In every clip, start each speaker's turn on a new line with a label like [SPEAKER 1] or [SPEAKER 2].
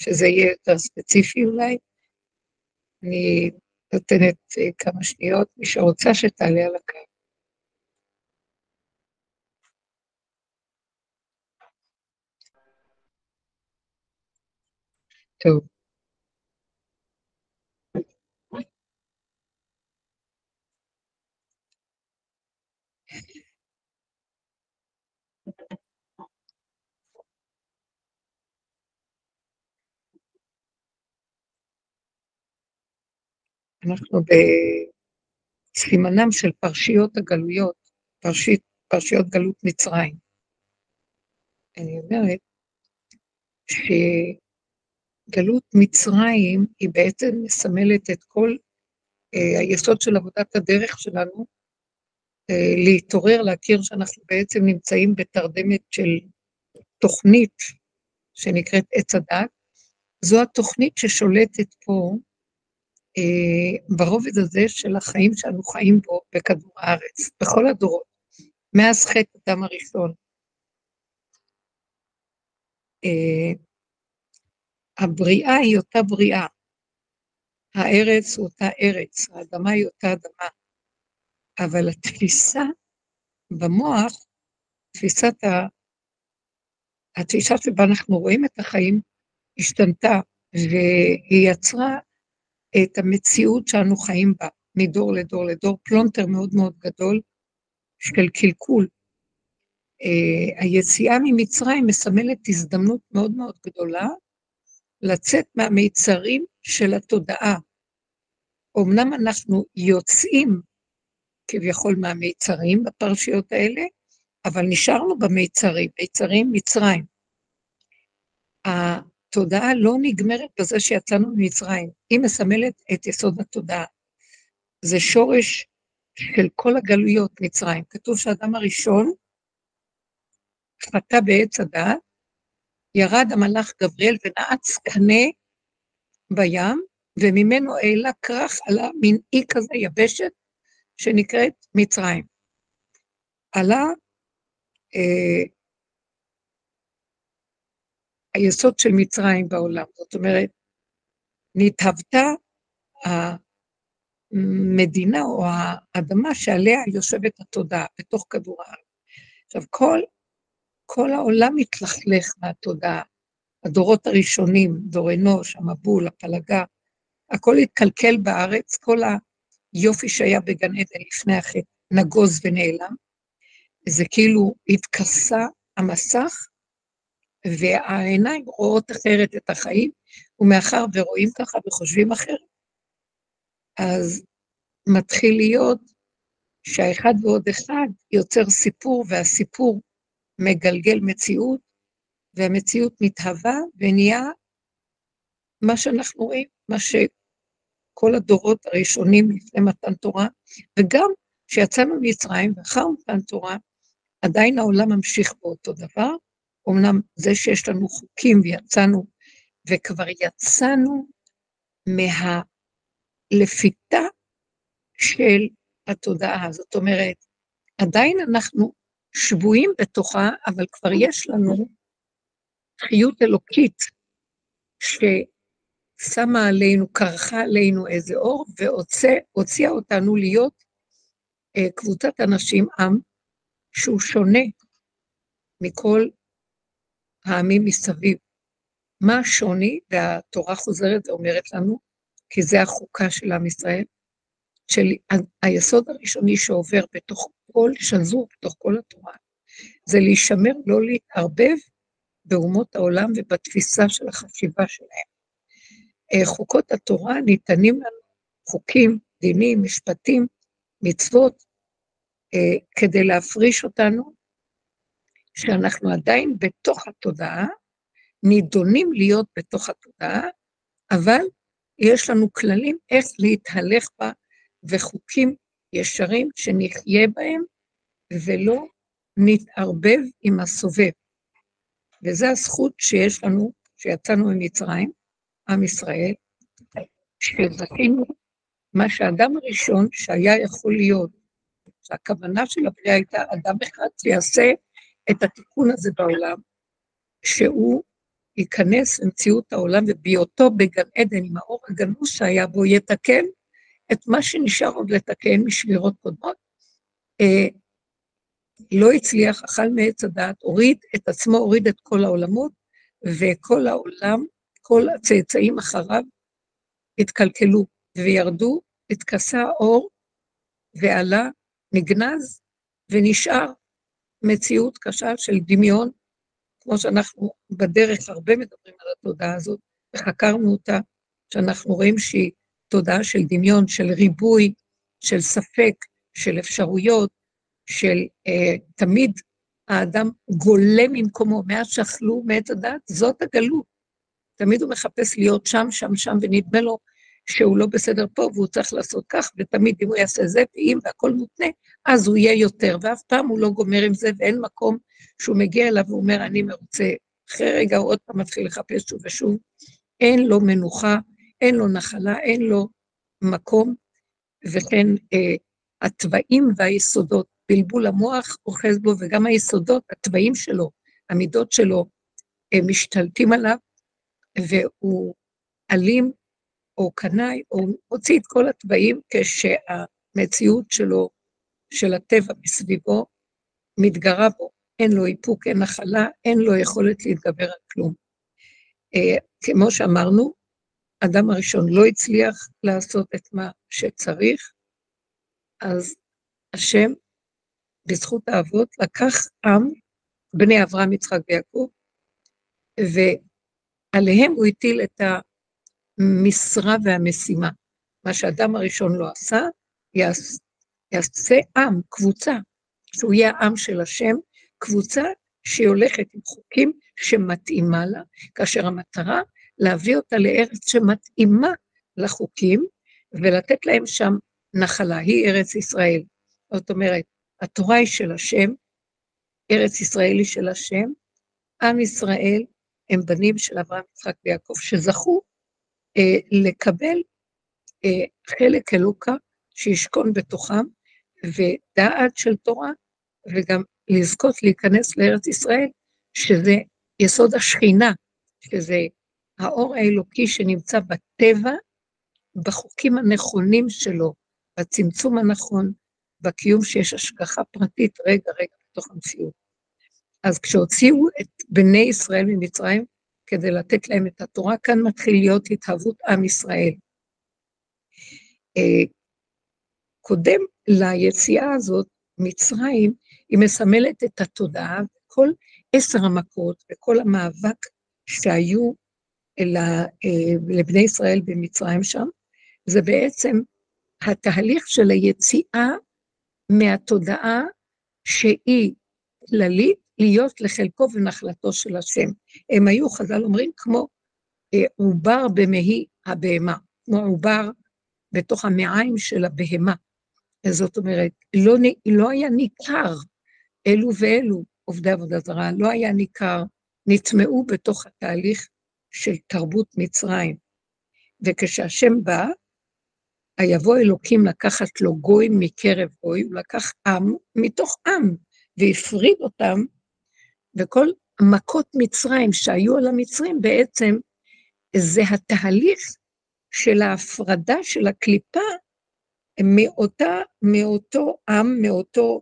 [SPEAKER 1] שזה יהיה יותר ספציפי אולי. אני נותנת אה, כמה שניות, מי שרוצה שתעלה על הקו. טוב. אנחנו בסימנם של פרשיות הגלויות, פרשית, פרשיות גלות מצרים. אני אומרת שגלות מצרים היא בעצם מסמלת את כל אה, היסוד של עבודת הדרך שלנו, אה, להתעורר, להכיר שאנחנו בעצם נמצאים בתרדמת של תוכנית שנקראת עץ הדת. זו התוכנית ששולטת פה ברובד הזה של החיים שאנו חיים בו בכדור הארץ, בכל הדורות, מאז חטא אדם הראשון. אה, הבריאה היא אותה בריאה, הארץ הוא אותה ארץ, האדמה היא אותה אדמה, אבל התפיסה במוח, תפיסת ה... התפיסה שבה אנחנו רואים את החיים השתנתה, והיא יצרה את המציאות שאנו חיים בה, מדור לדור לדור, פלונטר מאוד מאוד גדול של קלקול. Uh, היציאה ממצרים מסמלת הזדמנות מאוד מאוד גדולה לצאת מהמיצרים של התודעה. אמנם אנחנו יוצאים כביכול מהמיצרים בפרשיות האלה, אבל נשארנו במיצרים, מיצרים מצרים. התודעה לא נגמרת בזה שיצאנו ממצרים, היא מסמלת את יסוד התודעה. זה שורש של כל הגלויות מצרים. כתוב שהאדם הראשון חטא בעץ הדעת, ירד המלאך גבריאל ונעץ קנה בים, וממנו העלה כרך עלה מין אי כזה יבשת שנקראת מצרים. עלה אה, היסוד של מצרים בעולם. זאת אומרת, נתהוותה המדינה או האדמה שעליה יושבת התודעה, בתוך כדור הארץ. עכשיו, כל, כל העולם מתלכלך מהתודעה. הדורות הראשונים, דור אנוש, המבול, הפלגה, הכל התקלקל בארץ, כל היופי שהיה בגן עדן לפני החטא נגוז ונעלם. זה כאילו התכסה המסך והעיניים רואות אחרת את החיים, ומאחר ורואים ככה וחושבים אחרת, אז מתחיל להיות שהאחד ועוד אחד יוצר סיפור, והסיפור מגלגל מציאות, והמציאות מתהווה ונהיה מה שאנחנו רואים, מה שכל הדורות הראשונים לפני מתן תורה, וגם כשיצאנו ממצרים ואחר מתן תורה, עדיין העולם ממשיך באותו דבר, אמנם זה שיש לנו חוקים ויצאנו, וכבר יצאנו מהלפיתה של התודעה. זאת אומרת, עדיין אנחנו שבויים בתוכה, אבל כבר יש לנו חיות אלוקית ששמה עלינו, כרכה עלינו איזה אור, והוציאה אותנו להיות uh, קבוצת אנשים, עם, שהוא שונה מכל העמים מסביב. מה השוני, והתורה חוזרת ואומרת לנו, כי זה החוקה של עם ישראל, של היסוד הראשוני שעובר בתוך כל, שזור בתוך כל התורה, זה להישמר, לא להתערבב באומות העולם ובתפיסה של החשיבה שלהם. אה, חוקות התורה ניתנים לנו, חוקים, דינים, משפטים, מצוות, אה, כדי להפריש אותנו שאנחנו עדיין בתוך התודעה, נידונים להיות בתוך התודעה, אבל יש לנו כללים איך להתהלך בה וחוקים ישרים שנחיה בהם ולא נתערבב עם הסובב. וזו הזכות שיש לנו, שיצאנו ממצרים, עם ישראל, שזכינו מה שאדם הראשון שהיה יכול להיות, שהכוונה של הבריאה הייתה אדם אחד שיעשה את התיקון הזה בעולם, שהוא ייכנס למציאות העולם, ובהיותו בגן עדן עם האור הגנוז שהיה בו, יתקן את מה שנשאר עוד לתקן משבירות קודמות. אה, לא הצליח, אכל מעץ הדעת, הוריד את עצמו, הוריד את כל העולמות, וכל העולם, כל הצאצאים אחריו התקלקלו וירדו, התכסה האור ועלה, נגנז, ונשאר מציאות קשה של דמיון, כמו שאנחנו בדרך הרבה מדברים על התודעה הזאת, וחקרנו אותה, שאנחנו רואים שהיא תודעה של דמיון, של ריבוי, של ספק, של אפשרויות, של אה, תמיד האדם גולה ממקומו, מאז שאכלו מעץ הדת, זאת הגלות. תמיד הוא מחפש להיות שם, שם, שם, ונדמה לו שהוא לא בסדר פה והוא צריך לעשות כך, ותמיד אם הוא יעשה זה, ואם והכל מותנה, אז הוא יהיה יותר, ואף פעם הוא לא גומר עם זה, ואין מקום שהוא מגיע אליו ואומר, אני מרוצה. אחרי רגע הוא עוד פעם מתחיל לחפש שוב ושוב. אין לו מנוחה, אין לו נחלה, אין לו מקום, וכן אה, התוואים והיסודות, בלבול המוח אוחז בו, וגם היסודות, התוואים שלו, המידות שלו, הם משתלטים עליו, והוא אלים או קנאי, או מוציא את כל התוואים כשהמציאות שלו, של הטבע מסביבו, מתגרה בו. אין לו איפוק, אין נחלה, אין לו יכולת להתגבר על כלום. אה, כמו שאמרנו, אדם הראשון לא הצליח לעשות את מה שצריך, אז השם, בזכות האבות, לקח עם, בני אברהם, יצחק ויעקב, ועליהם הוא הטיל את המשרה והמשימה. מה שאדם הראשון לא עשה, יעשה, יעשה עם, קבוצה, שהוא יהיה העם של השם, קבוצה שהיא הולכת עם חוקים שמתאימה לה, כאשר המטרה להביא אותה לארץ שמתאימה לחוקים, ולתת להם שם נחלה, היא ארץ ישראל. זאת אומרת, התורה היא של השם, ארץ ישראל היא של השם, עם ישראל הם בנים של אברהם, יצחק ויעקב, שזכו לקבל אה, חלק אלוקה שישכון בתוכם, ודעת של תורה, וגם לזכות להיכנס לארץ ישראל, שזה יסוד השכינה, שזה האור האלוקי שנמצא בטבע, בחוקים הנכונים שלו, בצמצום הנכון, בקיום שיש השגחה פרטית רגע רגע בתוך המציאות. אז כשהוציאו את בני ישראל ממצרים, כדי לתת להם את התורה, כאן מתחיל להיות התהוות עם ישראל. אה, קודם ליציאה הזאת, מצרים, היא מסמלת את התודעה, כל עשר המכות וכל המאבק שהיו אה, לבני ישראל במצרים שם, זה בעצם התהליך של היציאה מהתודעה שהיא כללית להיות לחלקו ונחלתו של השם. הם היו, חז"ל אומרים, כמו אה, עובר במהי הבהמה, כמו עובר בתוך המעיים של הבהמה. זאת אומרת, לא, לא היה ניכר, אלו ואלו עובדי עבודה זרה, לא היה ניכר, נטמעו בתוך התהליך של תרבות מצרים. וכשהשם בא, היבוא אלוקים לקחת לו גוי מקרב גוי, הוא לקח עם מתוך עם, והפריד אותם וכל מכות מצרים שהיו על המצרים בעצם זה התהליך של ההפרדה של הקליפה מאותה, מאותו עם, מאותו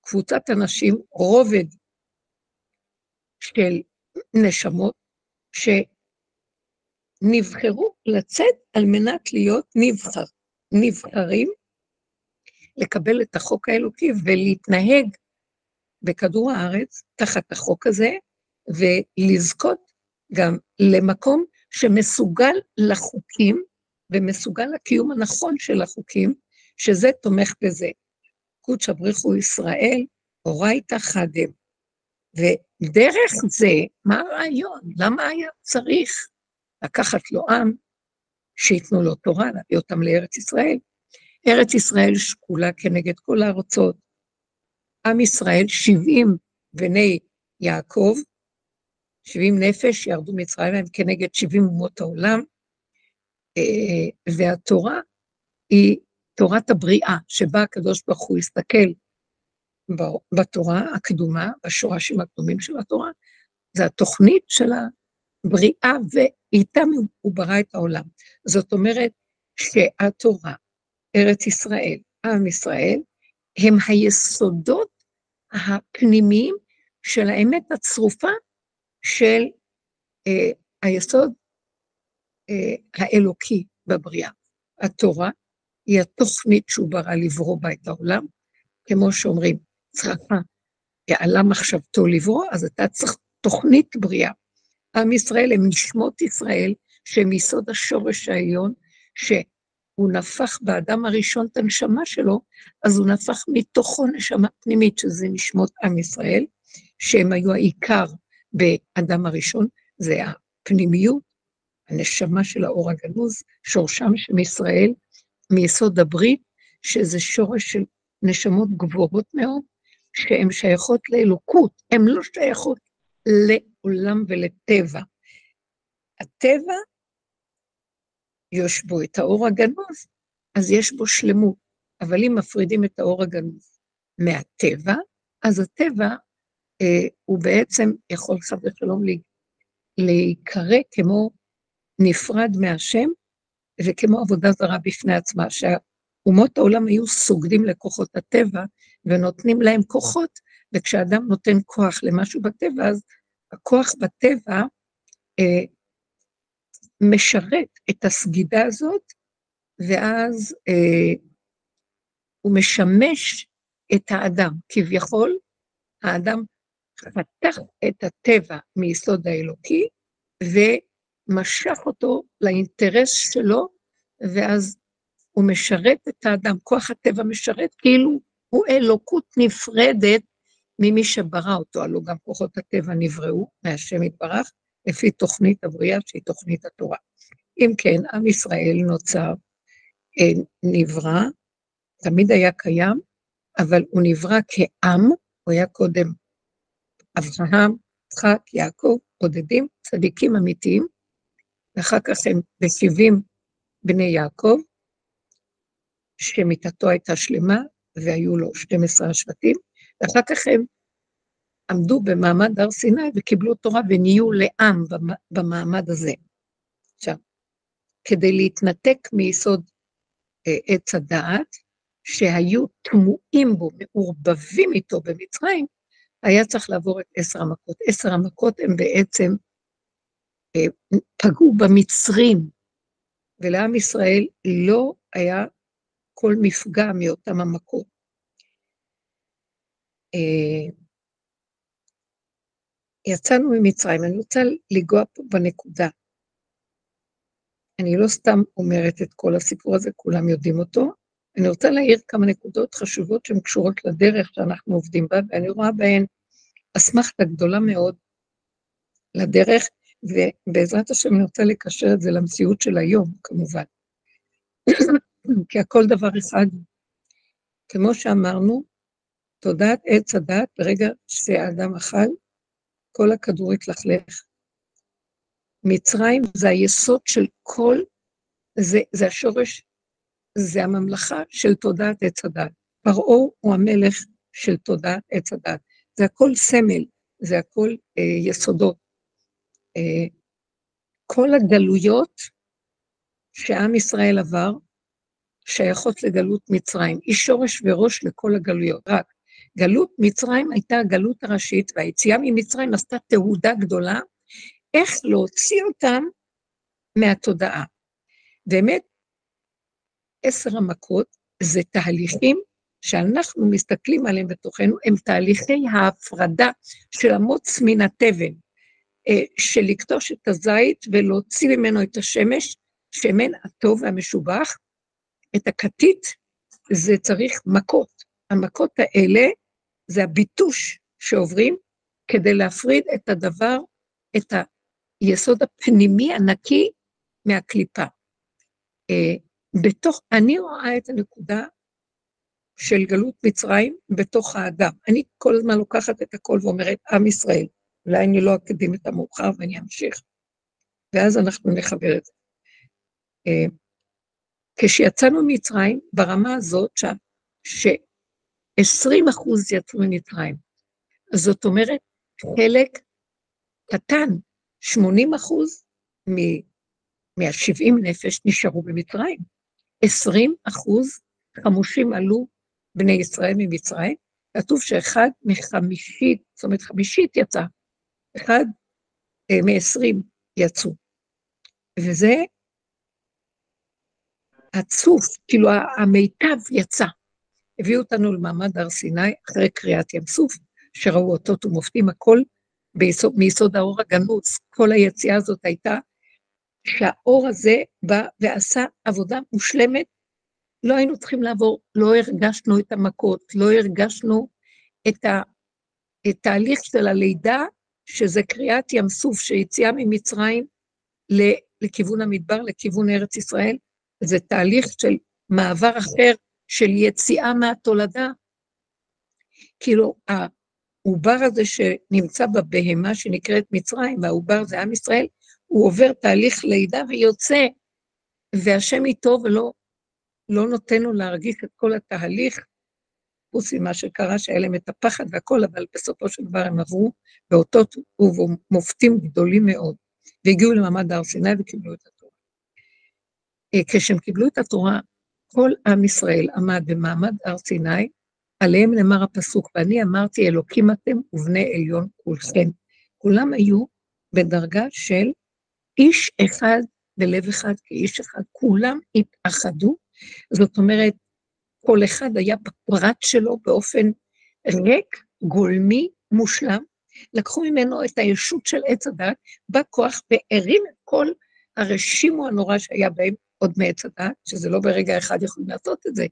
[SPEAKER 1] קבוצת אנשים, רובד של נשמות, שנבחרו לצאת על מנת להיות נבחר, נבחרים, לקבל את החוק האלוקי ולהתנהג בכדור הארץ, תחת החוק הזה, ולזכות גם למקום שמסוגל לחוקים, ומסוגל לקיום הנכון של החוקים, שזה תומך בזה. קודשא בריחו ישראל, אורייתא חדם. ודרך זה, מה הרעיון? למה היה צריך לקחת לו עם, שייתנו לו תורה, להביא אותם לארץ ישראל? ארץ ישראל שקולה כנגד כל הארצות, עם ישראל, 70 בני יעקב, 70 נפש ירדו מצרים הם כנגד 70 אומות העולם, אה, והתורה היא תורת הבריאה, שבה הקדוש ברוך הוא הסתכל בתורה הקדומה, בשורשים הקדומים של התורה, זה התוכנית של הבריאה, ואיתם הוא ברא את העולם. זאת אומרת שהתורה, ארץ ישראל, עם ישראל, הם היסודות הפנימיים של האמת הצרופה של אה, היסוד אה, האלוקי בבריאה. התורה היא התוכנית שהוא ברא לברוא בה את העולם, כמו שאומרים, צריכה, יעלה מחשבתו לברוא, אז אתה צריך תוכנית בריאה. עם ישראל הם נשמות ישראל, שהם יסוד השורש העליון, שהוא נפח באדם הראשון את הנשמה שלו, אז הוא נפח מתוכו נשמה פנימית, שזה נשמות עם ישראל, שהם היו העיקר באדם הראשון, זה הפנימיות, הנשמה של האור הגנוז, שורשם של ישראל, מיסוד הברית, שזה שורש של נשמות גבוהות מאוד, שהן שייכות לאלוקות, הן לא שייכות לעולם ולטבע. הטבע, יש בו את האור הגנוז, אז יש בו שלמות, אבל אם מפרידים את האור הגנוז מהטבע, אז הטבע אה, הוא בעצם יכול חס ושלום להיקרא כמו נפרד מהשם, וכמו עבודה זרה בפני עצמה, שאומות העולם היו סוגדים לכוחות הטבע ונותנים להם כוחות, וכשאדם נותן כוח למשהו בטבע, אז הכוח בטבע אה, משרת את הסגידה הזאת, ואז אה, הוא משמש את האדם. כביכול, האדם חתך את הטבע מיסוד האלוקי, ומשך אותו לאינטרס שלו, ואז הוא משרת את האדם. כוח הטבע משרת כאילו הוא אלוקות נפרדת ממי שברא אותו, הלוא גם כוחות הטבע נבראו מהשם יתברך, לפי תוכנית הבריאה שהיא תוכנית התורה. אם כן, עם ישראל נוצר, אה, נברא, תמיד היה קיים, אבל הוא נברא כעם, הוא היה קודם אברהם, יצחק, יעקב, בודדים, צדיקים אמיתיים, ואחר כך הם בשבעים בני יעקב, שמיתתו הייתה שלמה, והיו לו 12 השבטים, ואחר כך הם עמדו במעמד הר סיני וקיבלו תורה ונהיו לעם במעמד הזה. עכשיו, כדי להתנתק מיסוד אה, עץ הדעת, שהיו טמועים בו, מעורבבים איתו במצרים, היה צריך לעבור את עשר המכות. עשר המכות הם בעצם אה, פגעו במצרים, ולעם ישראל לא היה כל מפגע מאותם המכות. אה, יצאנו ממצרים, אני רוצה לנגוע פה בנקודה. אני לא סתם אומרת את כל הסיפור הזה, כולם יודעים אותו. אני רוצה להעיר כמה נקודות חשובות שהן קשורות לדרך שאנחנו עובדים בה, ואני רואה בהן אסמכתה גדולה מאוד לדרך, ובעזרת השם אני רוצה לקשר את זה למציאות של היום, כמובן. כי הכל דבר אחד. כמו שאמרנו, תודעת עץ הדת, ברגע שהאדם אכל, כל הכדור התלכלך. מצרים זה היסוד של כל, זה, זה השורש, זה הממלכה של תודעת עץ הדת. פרעה הוא המלך של תודעת עץ הדת. זה הכל סמל, זה הכל אה, יסודות. אה, כל הגלויות שעם ישראל עבר, שייכות לגלות מצרים. היא שורש וראש לכל הגלויות. רק גלות מצרים הייתה הגלות הראשית, והיציאה ממצרים עשתה תהודה גדולה, איך להוציא אותם מהתודעה. באמת, עשר המכות זה תהליכים שאנחנו מסתכלים עליהם בתוכנו, הם תהליכי ההפרדה של המוץ מן התבן, אה, של לקטוש את הזית ולהוציא ממנו את השמש, שמן הטוב והמשובח. את הכתית זה צריך מכות. המכות האלה זה הביטוש שעוברים כדי להפריד את הדבר, את היסוד הפנימי הנקי מהקליפה. אה, בתוך, אני רואה את הנקודה של גלות מצרים בתוך האדם. אני כל הזמן לוקחת את הכל ואומרת, עם ישראל, אולי אני לא אקדים את המאוחר ואני אמשיך, ואז אנחנו נחבר את זה. אה, כשיצאנו ממצרים, ברמה הזאת, שם, ש-20 אחוז יצאו ממצרים, זאת אומרת, חלק קטן, 80 אחוז מה-70 נפש נשארו במצרים. 20 אחוז חמושים עלו בני ישראל ממצרים, כתוב שאחד מחמישית, זאת אומרת חמישית יצא, אחד אה, מ-20 יצאו. וזה הצוף, כאילו המיטב יצא. הביאו אותנו למעמד הר סיני אחרי קריאת ים סוף, שראו אותות ומופתים, הכל ביסוד, מיסוד האור הגנוז. כל היציאה הזאת הייתה שהאור הזה בא ועשה עבודה מושלמת. לא היינו צריכים לעבור, לא הרגשנו את המכות, לא הרגשנו את התהליך של הלידה, שזה קריאת ים סוף, שיציאה ממצרים לכיוון המדבר, לכיוון ארץ ישראל, זה תהליך של מעבר אחר, של יציאה מהתולדה. כאילו, העובר הזה שנמצא בבהמה שנקראת מצרים, והעובר זה עם ישראל, הוא עובר תהליך לידה ויוצא, והשם איתו ולא לא נותן לו להרגיש את כל התהליך, חוץ ממה שקרה, שהיה להם את הפחד והכל, אבל בסופו של דבר הם עברו באותות ומופתים גדולים מאוד, והגיעו למעמד הר סיני וקיבלו את התורה. אה, כשהם קיבלו את התורה, כל עם ישראל עמד במעמד הר סיני, עליהם נאמר הפסוק, ואני אמרתי, אלוקים אתם ובני עליון כולכם. כולם היו בדרגה של איש אחד בלב אחד כאיש אחד, כולם התאחדו, זאת אומרת, כל אחד היה בפרט שלו באופן ריק, גולמי, מושלם, לקחו ממנו את הישות של עץ הדת, בא כוח והרים את כל הרשימו הנורא שהיה בהם עוד מעץ הדת, שזה לא ברגע אחד יכולים לעשות את זה,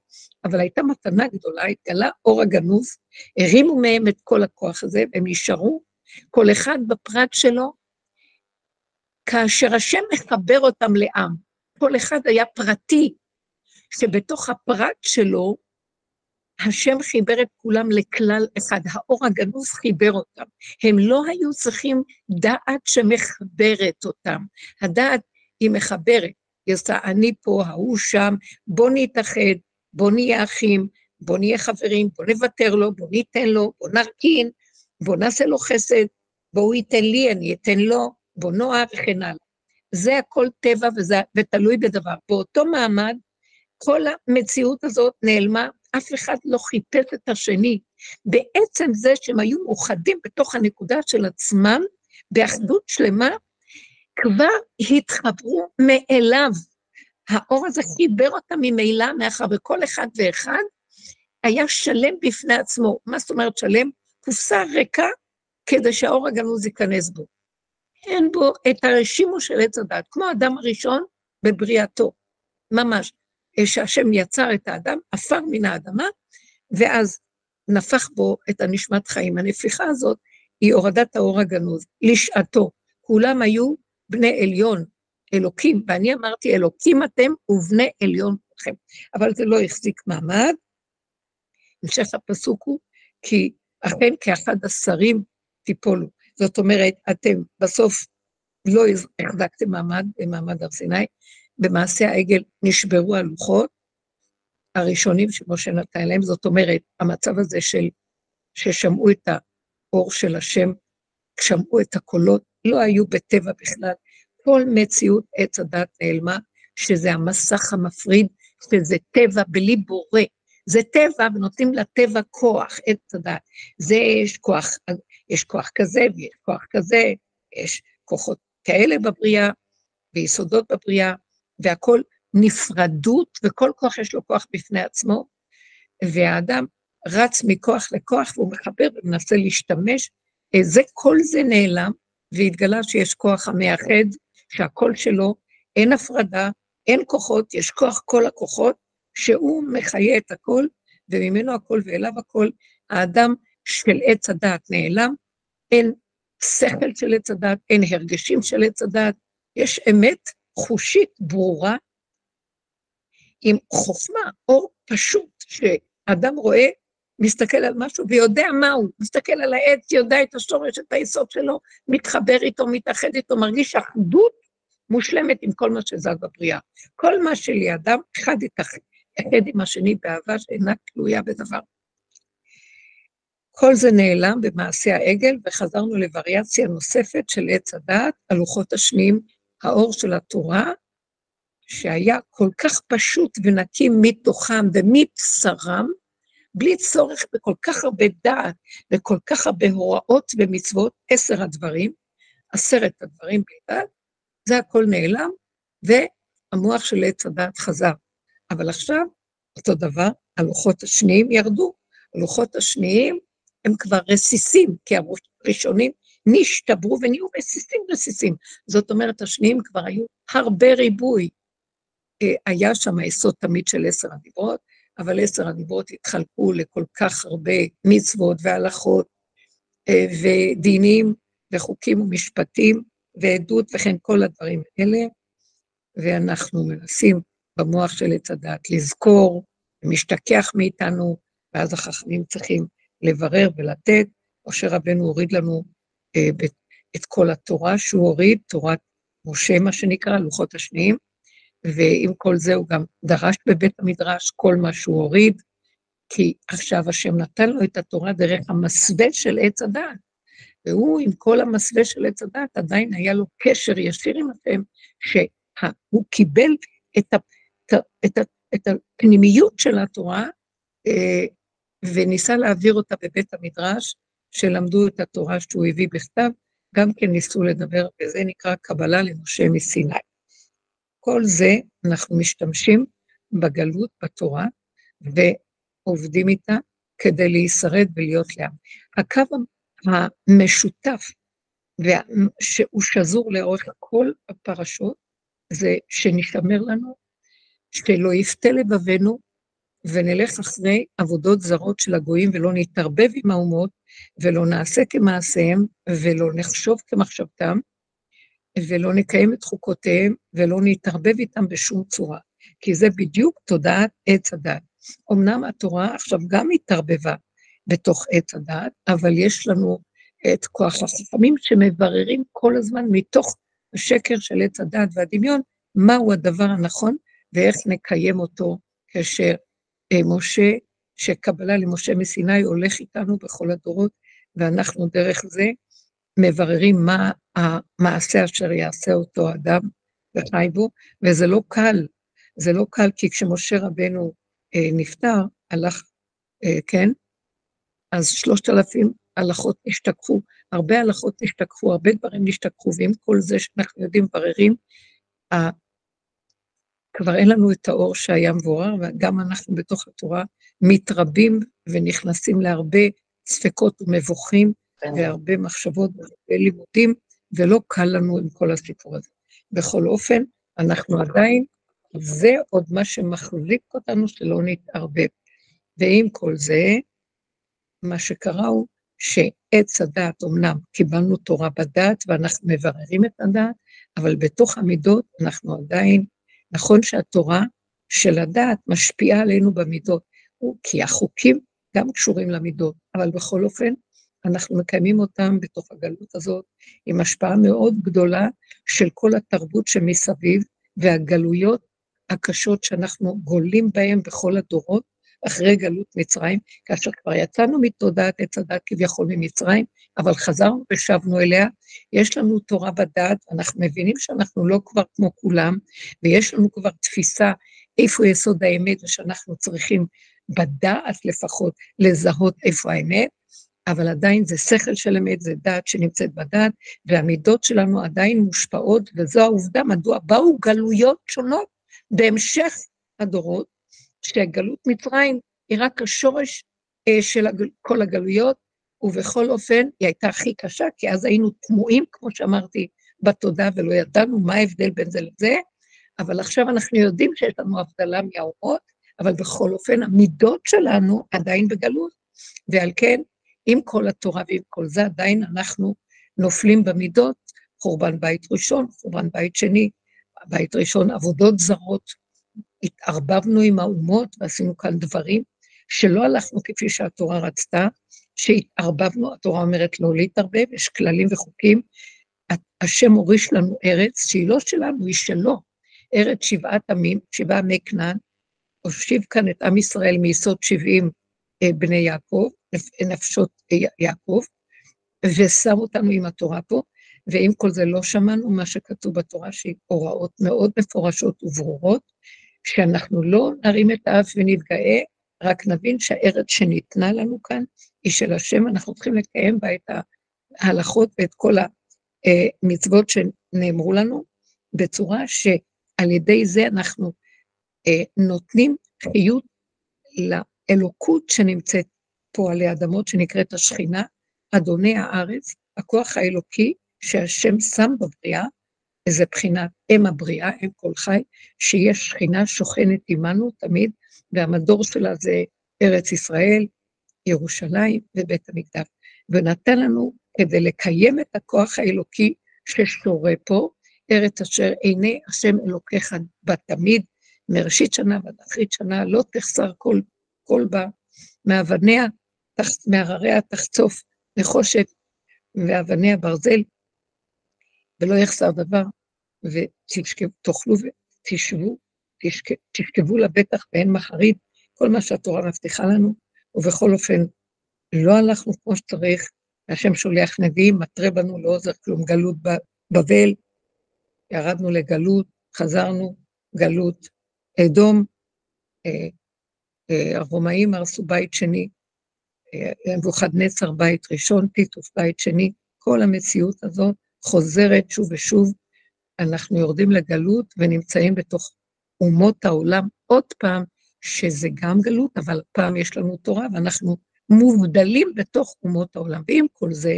[SPEAKER 1] אבל הייתה מתנה גדולה, התגלה אור הגנוז, הרימו מהם את כל הכוח הזה, והם נשארו, כל אחד בפרט שלו, כאשר השם מחבר אותם לעם. כל אחד היה פרטי, שבתוך הפרט שלו, השם חיבר את כולם לכלל אחד, האור הגנוז חיבר אותם. הם לא היו צריכים דעת שמחברת אותם. הדעת היא מחברת, היא עושה אני פה, ההוא שם, בוא נתאחד, בוא נהיה אחים, בוא נהיה חברים, בוא נוותר לו, בוא ניתן לו, בוא נרכין, בוא נעשה לו חסד, בואו ייתן לי, אני אתן לו, בוא נאהב וכן הלאה. זה הכל טבע וזה, ותלוי בדבר. באותו מעמד, כל המציאות הזאת נעלמה, אף אחד לא חיפש את השני. בעצם זה שהם היו מאוחדים בתוך הנקודה של עצמם, באחדות שלמה, כבר התחברו מאליו. האור הזה חיבר אותם ממילא, מאחר וכל אחד ואחד היה שלם בפני עצמו. מה זאת אומרת שלם? קופסה ריקה כדי שהאור הגנוז ייכנס בו. אין בו את הרשימו של עץ הדת, כמו האדם הראשון בבריאתו, ממש. שהשם יצר את האדם, עפר מן האדמה, ואז נפח בו את הנשמת חיים. הנפיחה הזאת היא הורדת האור הגנוז, לשעתו. כולם היו בני עליון, אלוקים, ואני אמרתי, אלוקים אתם ובני עליון כולכם. אבל זה לא החזיק מעמד. המשך הפסוק הוא, כי אכן כאחד השרים תיפולו. זאת אומרת, אתם בסוף לא החזקתם מעמד במעמד הר סיני, במעשה העגל נשברו הלוחות הראשונים שמשה נתן להם, זאת אומרת, המצב הזה של, ששמעו את האור של השם, שמעו את הקולות, לא היו בטבע בכלל. כל מציאות עץ הדת נעלמה, שזה המסך המפריד, שזה טבע בלי בורא. זה טבע, ונותנים לטבע כוח, עץ הדת. זה יש כוח, יש כוח כזה ויש כוח כזה, יש כוחות כאלה בבריאה, ויסודות בבריאה, והכל נפרדות, וכל כוח יש לו כוח בפני עצמו, והאדם רץ מכוח לכוח והוא מחבר ומנסה להשתמש. אה, זה, כל זה נעלם, והתגלה שיש כוח המאחד, שהקול שלו, אין הפרדה, אין כוחות, יש כוח כל הכוחות, שהוא מחיה את הכל, וממנו הכל ואליו הכל. האדם של עץ הדעת נעלם, אין שכל של עץ הדעת, אין הרגשים של עץ הדעת, יש אמת חושית ברורה, עם חוכמה, אור פשוט, שאדם רואה, מסתכל על משהו ויודע מהו, מסתכל על העץ, יודע את השורש, את היסוד שלו, מתחבר איתו, מתאחד איתו, מרגיש אחדות מושלמת עם כל מה שזז בבריאה. כל מה שלידם, אחד יתאחד עם השני באהבה שאינה תלויה בדבר. כל זה נעלם במעשה העגל, וחזרנו לווריאציה נוספת של עץ הדעת, הלוחות השניים, האור של התורה, שהיה כל כך פשוט ונקי מתוכם ומבשרם, בלי צורך בכל כך הרבה דעת וכל כך הרבה הוראות ומצוות, עשר הדברים, עשרת הדברים בלבד, זה הכל נעלם, והמוח של עץ הדעת חזר. אבל עכשיו, אותו דבר, הלוחות השניים ירדו. הלוחות השניים הם כבר רסיסים, כי הראשונים נשתברו ונהיו רסיסים רסיסים. זאת אומרת, השניים כבר היו הרבה ריבוי. אה, היה שם היסוד תמיד של עשר הדיברות, אבל עשר הדיברות התחלקו לכל כך הרבה מצוות והלכות אה, ודינים וחוקים ומשפטים ועדות וכן כל הדברים האלה, ואנחנו מנסים במוח של עץ הדת לזכור, משתכח מאיתנו, ואז החכמים צריכים לברר ולתת. משה רבנו הוריד לנו אה, את כל התורה שהוא הוריד, תורת משה, מה שנקרא, לוחות השניים, ועם כל זה הוא גם דרש בבית המדרש כל מה שהוא הוריד, כי עכשיו השם נתן לו את התורה דרך המסווה של עץ הדעת. והוא, עם כל המסווה של עץ הדעת, עדיין היה לו קשר ישיר עם השם, שהוא קיבל את, ה, את, ה, את הפנימיות של התורה, אה, וניסה להעביר אותה בבית המדרש, שלמדו את התורה שהוא הביא בכתב, גם כן ניסו לדבר, וזה נקרא קבלה למשה מסיני. כל זה אנחנו משתמשים בגלות בתורה, ועובדים איתה כדי להישרד ולהיות לעם. הקו המשותף שהוא שזור לאורך כל הפרשות, זה שנשתמר לנו, שלא יפתה לבבינו, ונלך אחרי עבודות זרות של הגויים ולא נתערבב עם האומות, ולא נעשה כמעשיהם, ולא נחשוב כמחשבתם, ולא נקיים את חוקותיהם, ולא נתערבב איתם בשום צורה. כי זה בדיוק תודעת עץ הדת. אמנם התורה עכשיו גם התערבבה בתוך עץ הדת, אבל יש לנו את כוח החכמים שמבררים כל הזמן מתוך השקר של עץ הדת והדמיון, מהו הדבר הנכון ואיך נקיים אותו כאשר אה, משה, שקבלה למשה מסיני הולך איתנו בכל הדורות, ואנחנו דרך זה מבררים מה המעשה אשר יעשה אותו אדם וחי בו, וזה לא קל, זה לא קל, כי כשמשה רבנו אה, נפטר, הלך, אה, כן, אז שלושת אלפים הלכות נשתכחו, הרבה הלכות נשתכחו, הרבה דברים נשתכחו, ועם כל זה שאנחנו יודעים, מבררים, כבר אין לנו את האור שהיה מבורר, וגם אנחנו בתוך התורה מתרבים ונכנסים להרבה ספקות ומבוכים. והרבה מחשבות והרבה לימודים, ולא קל לנו עם כל הסיפור הזה. בכל אופן, אנחנו עדיין, זה עוד מה שמחזיק אותנו שלא נתערבב. ועם כל זה, מה שקרה הוא שעץ הדעת, אמנם קיבלנו תורה בדעת ואנחנו מבררים את הדעת, אבל בתוך המידות אנחנו עדיין, נכון שהתורה של הדעת משפיעה עלינו במידות, כי החוקים גם קשורים למידות, אבל בכל אופן, אנחנו מקיימים אותם בתוך הגלות הזאת, עם השפעה מאוד גדולה של כל התרבות שמסביב, והגלויות הקשות שאנחנו גולים בהן בכל הדורות, אחרי גלות מצרים, כאשר כבר יצאנו מתודעת עץ הדת כביכול ממצרים, אבל חזרנו ושבנו אליה, יש לנו תורה בדעת, אנחנו מבינים שאנחנו לא כבר כמו כולם, ויש לנו כבר תפיסה איפה יסוד האמת, ושאנחנו צריכים בדעת לפחות לזהות איפה האמת, אבל עדיין זה שכל של אמת, זה דעת שנמצאת בדעת, והמידות שלנו עדיין מושפעות, וזו העובדה מדוע באו גלויות שונות בהמשך הדורות, שגלות מצרים היא רק השורש אה, של הגל, כל הגלויות, ובכל אופן היא הייתה הכי קשה, כי אז היינו תמוהים, כמו שאמרתי, בתודה, ולא ידענו מה ההבדל בין זה לזה, אבל עכשיו אנחנו יודעים שיש לנו הבדלה מהאומות, אבל בכל אופן המידות שלנו עדיין בגלות, ועל כן, עם כל התורה ועם כל זה, עדיין אנחנו נופלים במידות, חורבן בית ראשון, חורבן בית שני, בית ראשון עבודות זרות, התערבבנו עם האומות ועשינו כאן דברים שלא הלכנו כפי שהתורה רצתה, שהתערבבנו, התורה אומרת לא להתערבב, יש כללים וחוקים. השם הוריש לנו ארץ שהיא לא שלנו, היא שלו. ארץ שבעת עמים, שבעה עמי כנען, הושיב כאן את עם ישראל מיסוד שבעים אה, בני יעקב, נפשות יעקב, ושם אותנו עם התורה פה, ועם כל זה לא שמענו מה שכתוב בתורה, שהיא הוראות מאוד מפורשות וברורות, שאנחנו לא נרים את האף ונתגאה, רק נבין שהארץ שניתנה לנו כאן היא של השם, אנחנו צריכים לקיים בה את ההלכות ואת כל המצוות שנאמרו לנו, בצורה שעל ידי זה אנחנו אה, נותנים חיות לאלוקות שנמצאת פה עלי אדמות, שנקראת השכינה, אדוני הארץ, הכוח האלוקי שהשם שם בבריאה, איזה בחינת אם הבריאה, אם כל חי, שיש שכינה שוכנת עמנו תמיד, והמדור שלה זה ארץ ישראל, ירושלים ובית המקדש. ונתן לנו, כדי לקיים את הכוח האלוקי ששורה פה, ארץ אשר עיני השם אלוקיך בתמיד, מראשית שנה ועד אחרית שנה, לא תחסר כל, כל בה, מאבניה, מהרריה תחצוף נחושת, ואבניה ברזל, ולא יחסר דבר, ותאכלו ותשבו, תשכבו לבטח ואין מחריד, כל מה שהתורה מבטיחה לנו, ובכל אופן, לא הלכנו כמו שצריך, השם שולח נביאים, מתרה בנו לא עוזר כלום, גלות בבל, ירדנו לגלות, חזרנו, גלות. אדום, אה, אה, הרומאים הרסו בית שני, נבוכדנצר בית ראשון, טיטוף בית שני, כל המציאות הזאת חוזרת שוב ושוב, אנחנו יורדים לגלות ונמצאים בתוך אומות העולם. עוד פעם, שזה גם גלות, אבל פעם יש לנו תורה ואנחנו מובדלים בתוך אומות העולם. ועם כל זה,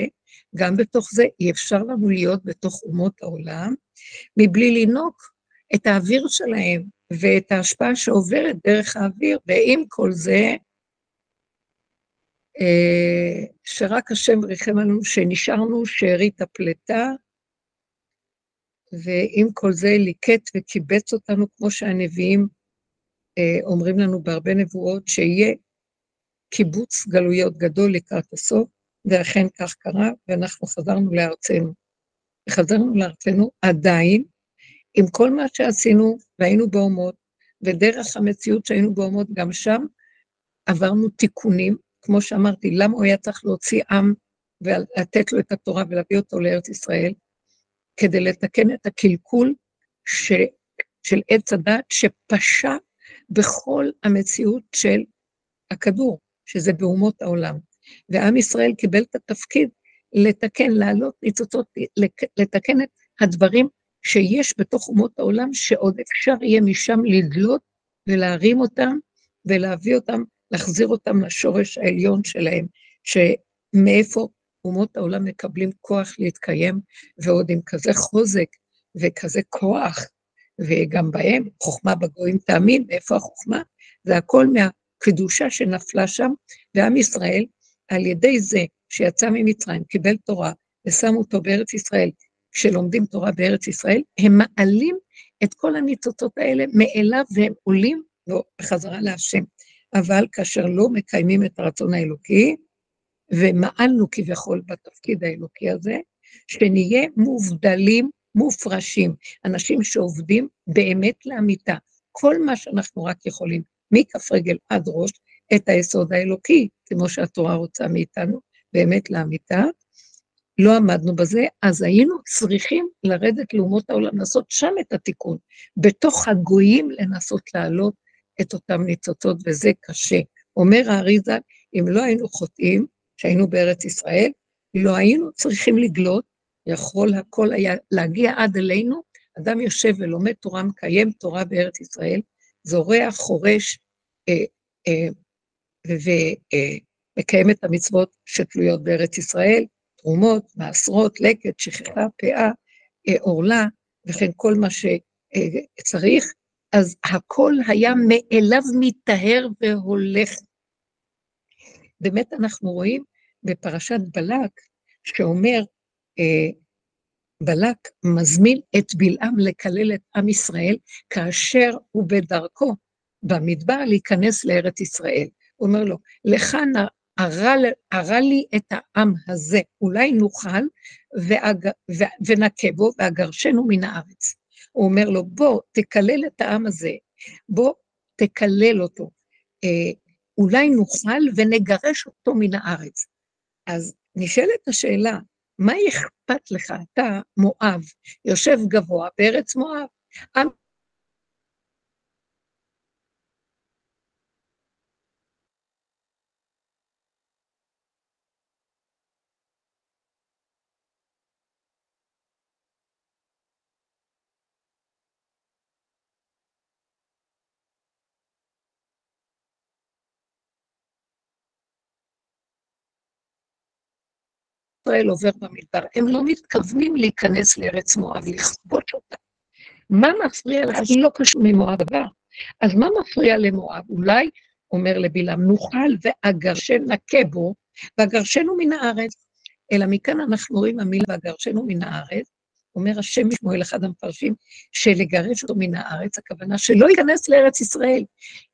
[SPEAKER 1] גם בתוך זה אי אפשר לנו להיות בתוך אומות העולם, מבלי לנוק את האוויר שלהם ואת ההשפעה שעוברת דרך האוויר, ועם כל זה, אה, שרק השם ריחם עלינו שנשארנו שארית הפלטה, ועם כל זה ליקט וקיבץ אותנו, כמו שהנביאים אה, אומרים לנו בהרבה נבואות, שיהיה קיבוץ גלויות גדול לקראת הסוף, ואכן כך קרה, ואנחנו חזרנו לארצנו. וחזרנו לארצנו עדיין, עם כל מה שעשינו, והיינו באומות, ודרך המציאות שהיינו באומות, גם שם עברנו תיקונים, כמו שאמרתי, למה הוא היה צריך להוציא עם ולתת לו את התורה ולהביא אותו לארץ ישראל? כדי לתקן את הקלקול ש, של עץ הדת שפשע בכל המציאות של הכדור, שזה באומות העולם. ועם ישראל קיבל את התפקיד לתקן, להעלות ניצוצות, לתקן את הדברים שיש בתוך אומות העולם, שעוד אפשר יהיה משם לדלות ולהרים אותם ולהביא אותם, להחזיר אותם לשורש העליון שלהם, שמאיפה אומות העולם מקבלים כוח להתקיים, ועוד עם כזה חוזק וכזה כוח, וגם בהם, חוכמה בגויים תאמין, מאיפה החוכמה? זה הכל מהקדושה שנפלה שם, ועם ישראל, על ידי זה שיצא ממצרים, קיבל תורה, ושמו אותו בארץ ישראל, כשלומדים תורה בארץ ישראל, הם מעלים את כל הניצוצות האלה מאליו והם עולים בחזרה להשם. אבל כאשר לא מקיימים את הרצון האלוקי, ומעלנו כביכול בתפקיד האלוקי הזה, שנהיה מובדלים, מופרשים, אנשים שעובדים באמת לאמיתה. כל מה שאנחנו רק יכולים, מכף רגל עד ראש, את היסוד האלוקי, כמו שהתורה רוצה מאיתנו, באמת לאמיתה. לא עמדנו בזה, אז היינו צריכים לרדת לאומות העולם, לעשות שם את התיקון. בתוך הגויים לנסות להעלות את אותם ניצוצות, וזה קשה. אומר האריזה, אם לא היינו חוטאים, שהיינו בארץ ישראל, לא היינו צריכים לגלות, יכול הכל היה להגיע עד אלינו, אדם יושב ולומד תורה, מקיים תורה בארץ ישראל, זורע, חורש, אה, אה, ומקיים אה, את המצוות שתלויות בארץ ישראל, תרומות, מעשרות, לקט, שכחה, פאה, אה, עורלה, וכן כל מה שצריך, אז הכל היה מאליו מטהר והולך. באמת אנחנו רואים בפרשת בלק, שאומר, אה, בלק מזמין את בלעם לקלל את עם ישראל, כאשר הוא בדרכו במדבר להיכנס לארץ ישראל. הוא אומר לו, לך הרע לי את העם הזה, אולי נוכל. ונכה בו ואגרשנו מן הארץ. הוא אומר לו, בוא, תקלל את העם הזה, בוא, תקלל אותו. אה, אולי נוכל ונגרש אותו מן הארץ. אז נשאלת השאלה, מה אכפת לך, אתה מואב, יושב גבוה בארץ מואב, עם ישראל עובר במדבר, הם לא מתכוונים להיכנס לארץ מואב, לכבוש אותה. מה מפריע לך? היא לא קשור ממואב הבא. אז מה מפריע למואב? אולי, אומר לבלעם, נוכל ואגרשן נכה בו, ואגרשנו מן הארץ. אלא מכאן אנחנו רואים המילה ואגרשנו מן הארץ, אומר השם משמואל, אחד המפרשים, שלגרש אותו מן הארץ, הכוונה שלא ייכנס לארץ ישראל,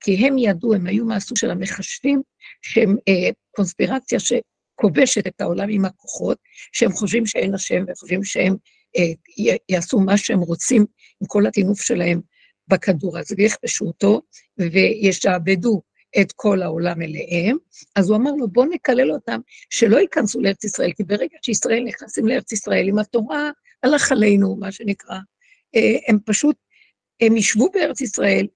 [SPEAKER 1] כי הם ידעו, הם היו מהסוג של המחשבים, שהם אה, קונספירציה. כובשת את העולם עם הכוחות, שהם חושבים שאין השם וחושבים שהם אה, יעשו מה שהם רוצים עם כל הטינוף שלהם בכדור הזה, ויכבשו אותו וישעבדו את כל העולם אליהם, אז הוא אמר לו, בוא נקלל אותם, שלא ייכנסו לארץ ישראל, כי ברגע שישראל נכנסים לארץ ישראל עם התורה, הלך עלינו, מה שנקרא. אה, הם פשוט, הם ישבו בארץ ישראל,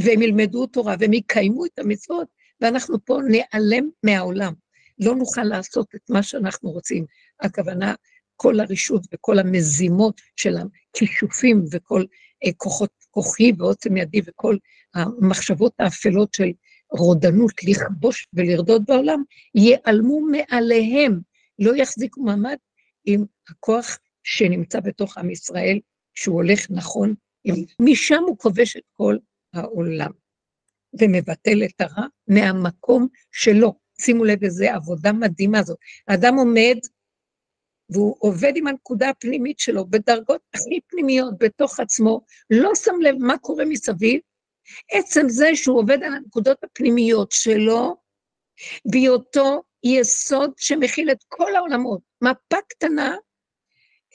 [SPEAKER 1] והם ילמדו תורה, והם יקיימו את המצוות, ואנחנו פה ניעלם מהעולם. לא נוכל לעשות את מה שאנחנו רוצים. הכוונה, כל הרשות וכל המזימות של הכישופים וכל אה, כוחות כוחי ועוצם ידי וכל המחשבות האפלות של רודנות לכבוש ולרדות בעולם, ייעלמו מעליהם, לא יחזיקו מעמד עם הכוח שנמצא בתוך עם ישראל, שהוא הולך נכון, משם הוא כובש את כל העולם, ומבטל את הרע מהמקום שלו. שימו לב איזה עבודה מדהימה זאת. האדם עומד והוא עובד עם הנקודה הפנימית שלו בדרגות הכי פנימיות בתוך עצמו, לא שם לב מה קורה מסביב, עצם זה שהוא עובד על הנקודות הפנימיות שלו, בהיותו יסוד שמכיל את כל העולמות. מפה קטנה,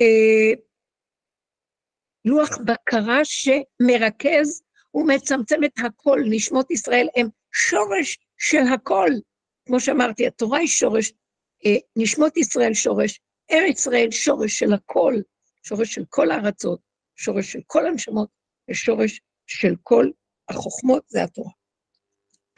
[SPEAKER 1] אה, לוח בקרה שמרכז ומצמצם את הכל. נשמות ישראל הם שורש של הכל. כמו שאמרתי, התורה היא שורש, אה, נשמות ישראל שורש, ארץ ישראל שורש של הכל, שורש של כל הארצות, שורש של כל הנשמות, ושורש של כל החוכמות, זה התורה.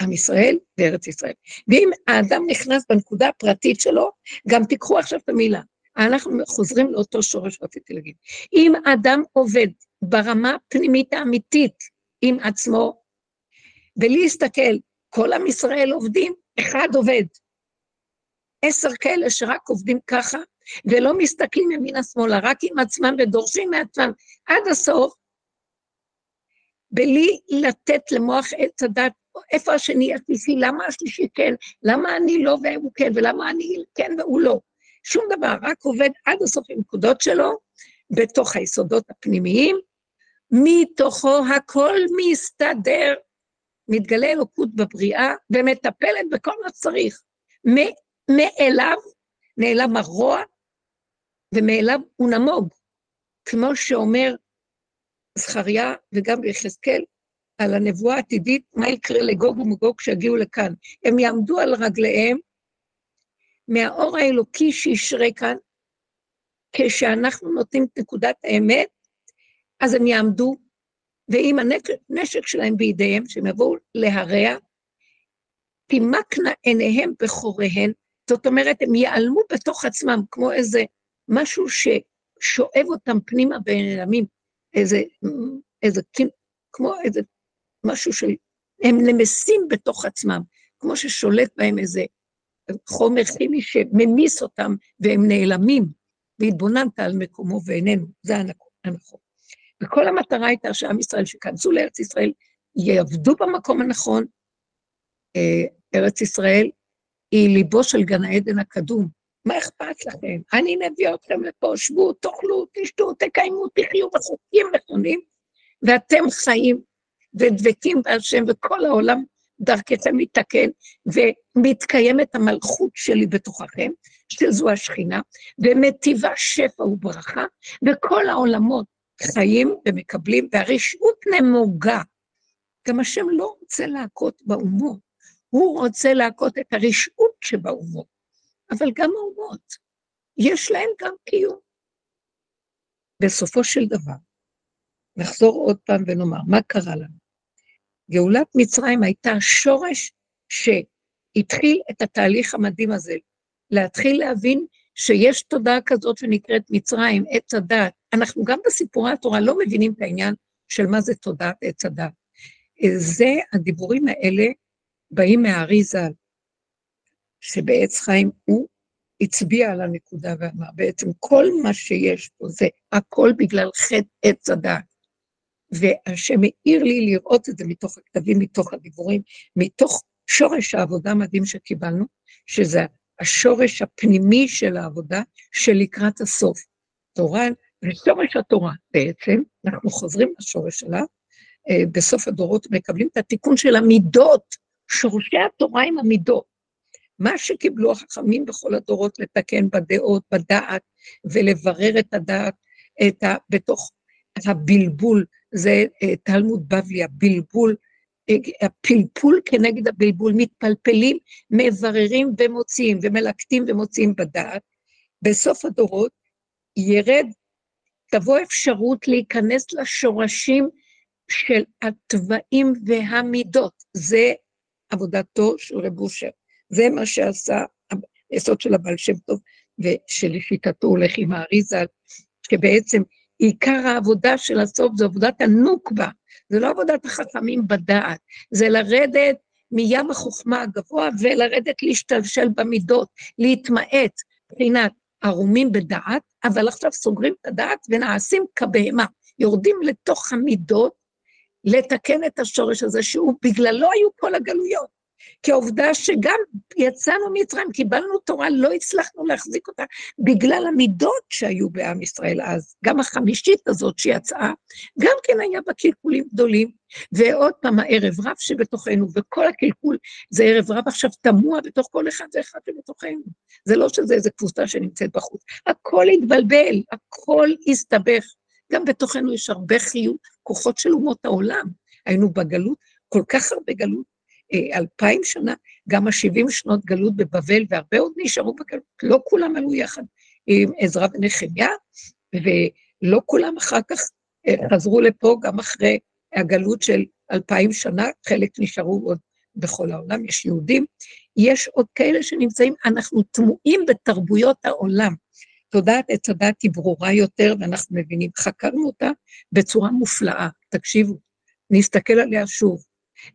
[SPEAKER 1] עם ישראל וארץ ישראל. ואם האדם נכנס בנקודה הפרטית שלו, גם תיקחו עכשיו את המילה. אנחנו חוזרים לאותו שורש רציתי להגיד. אם אדם עובד ברמה הפנימית האמיתית עם עצמו, ולהסתכל, כל עם ישראל עובדים, אחד עובד. עשר כאלה שרק עובדים ככה, ולא מסתכלים ימינה-שמאלה, רק עם עצמם ודורשים מעצמם עד הסוף, בלי לתת למוח עץ הדת, איפה השני השלישי, למה השלישי כן, למה אני לא והוא כן, ולמה אני כן והוא לא. שום דבר, רק עובד עד הסוף עם נקודות שלו, בתוך היסודות הפנימיים, מתוכו הכל מסתדר. מתגלה אלוקות בבריאה ומטפלת בכל מה שצריך. מאליו נעלם הרוע ומאליו הוא נמוג, כמו שאומר זכריה וגם ביחזקאל על הנבואה העתידית, מה יקרה לגוג ומגוג כשיגיעו לכאן. הם יעמדו על רגליהם מהאור האלוקי שישרה כאן, כשאנחנו נותנים את נקודת האמת, אז הם יעמדו ואם הנשק שלהם בידיהם, שהם יבואו להרע, תימקנה עיניהם בחוריהן, זאת אומרת, הם ייעלמו בתוך עצמם, כמו איזה משהו ששואב אותם פנימה בנעלמים, איזה, איזה, כמו איזה משהו של, הם נמסים בתוך עצמם, כמו ששולט בהם איזה חומר כימי שממיס אותם והם נעלמים, והתבוננת על מקומו ואיננו, זה הנכון. וכל המטרה הייתה שעם ישראל שכנסו לארץ ישראל, יעבדו במקום הנכון. אה, ארץ ישראל היא ליבו של גן העדן הקדום. מה אכפת לכם? אני מביא אתכם לפה, שבו, תאכלו, תשתו, תקיימו, תחיו בחוקים נכונים, ואתם חיים ודבקים בהשם, וכל העולם דרככם מתקן, ומתקיימת המלכות שלי בתוככם, שזו השכינה, ומטיבה שפע וברכה, וכל העולמות חיים ומקבלים, והרשעות נמוגה. גם השם לא רוצה להכות באומות, הוא רוצה להכות את הרשעות שבאומות, אבל גם האומות, יש להם גם קיום. בסופו של דבר, נחזור עוד פעם ונאמר, מה קרה לנו? גאולת מצרים הייתה שורש שהתחיל את התהליך המדהים הזה, להתחיל להבין שיש תודעה כזאת ונקראת מצרים, עץ הדת. אנחנו גם בסיפורי התורה לא מבינים את העניין של מה זה תודעת עץ הדת. זה, הדיבורים האלה באים מהארי ז"ל, שבעץ חיים הוא הצביע על הנקודה ואמר, בעצם כל מה שיש פה זה הכל בגלל חטא עץ הדת. והשם העיר לי לראות את זה מתוך הכתבים, מתוך הדיבורים, מתוך שורש העבודה המדהים שקיבלנו, שזה השורש הפנימי של העבודה שלקראת הסוף. תורה, ושורש התורה בעצם, אנחנו חוזרים לשורש שלה, אה, בסוף הדורות מקבלים את התיקון של המידות, שורשי התורה עם המידות. מה שקיבלו החכמים בכל הדורות לתקן בדעות, בדעת, ולברר את הדעת, את ה, בתוך הבלבול, זה אה, תלמוד בבלי, הבלבול, אה, הפלפול כנגד הבלבול, מתפלפלים, מבררים ומוציאים, ומלקטים ומוציאים בדעת. בסוף הדורות ירד, תבוא אפשרות להיכנס לשורשים של התוואים והמידות. זה עבודתו של רב אושר. זה מה שעשה היסוד של הבעל שם טוב, ושלשיטתו הולך עם האריזה, שבעצם עיקר העבודה של הסוף זה עבודת הנוקבה, זה לא עבודת החכמים בדעת, זה לרדת מים החוכמה הגבוה ולרדת להשתלשל במידות, להתמעט, מבחינת ערומים בדעת, אבל עכשיו סוגרים את הדעת ונעשים כבהמה, יורדים לתוך המידות, לתקן את השורש הזה, שהוא בגללו היו כל הגלויות. כי העובדה שגם יצאנו ממצרים, קיבלנו תורה, לא הצלחנו להחזיק אותה בגלל המידות שהיו בעם ישראל אז. גם החמישית הזאת שיצאה, גם כן היה בה קלקולים גדולים. ועוד פעם, הערב רב שבתוכנו, וכל הקלקול זה ערב רב עכשיו תמוה בתוך כל אחד ואחד שבתוכנו. זה לא שזה איזה קבוצה שנמצאת בחוץ. הכל התבלבל, הכל הסתבך. גם בתוכנו יש הרבה חיות, כוחות של אומות העולם. היינו בגלות, כל כך הרבה גלות, אלפיים שנה, גם השבעים שנות גלות בבבל, והרבה עוד נשארו בגלות, לא כולם עלו יחד עם עזרא ונחמיה, ולא כולם אחר כך אה, חזרו לפה גם אחרי הגלות של אלפיים שנה, חלק נשארו עוד בכל העולם, יש יהודים, יש עוד כאלה שנמצאים, אנחנו תמוהים בתרבויות העולם. תודעת עץ הדת היא ברורה יותר, ואנחנו מבינים, חקרנו אותה בצורה מופלאה. תקשיבו, נסתכל עליה שוב.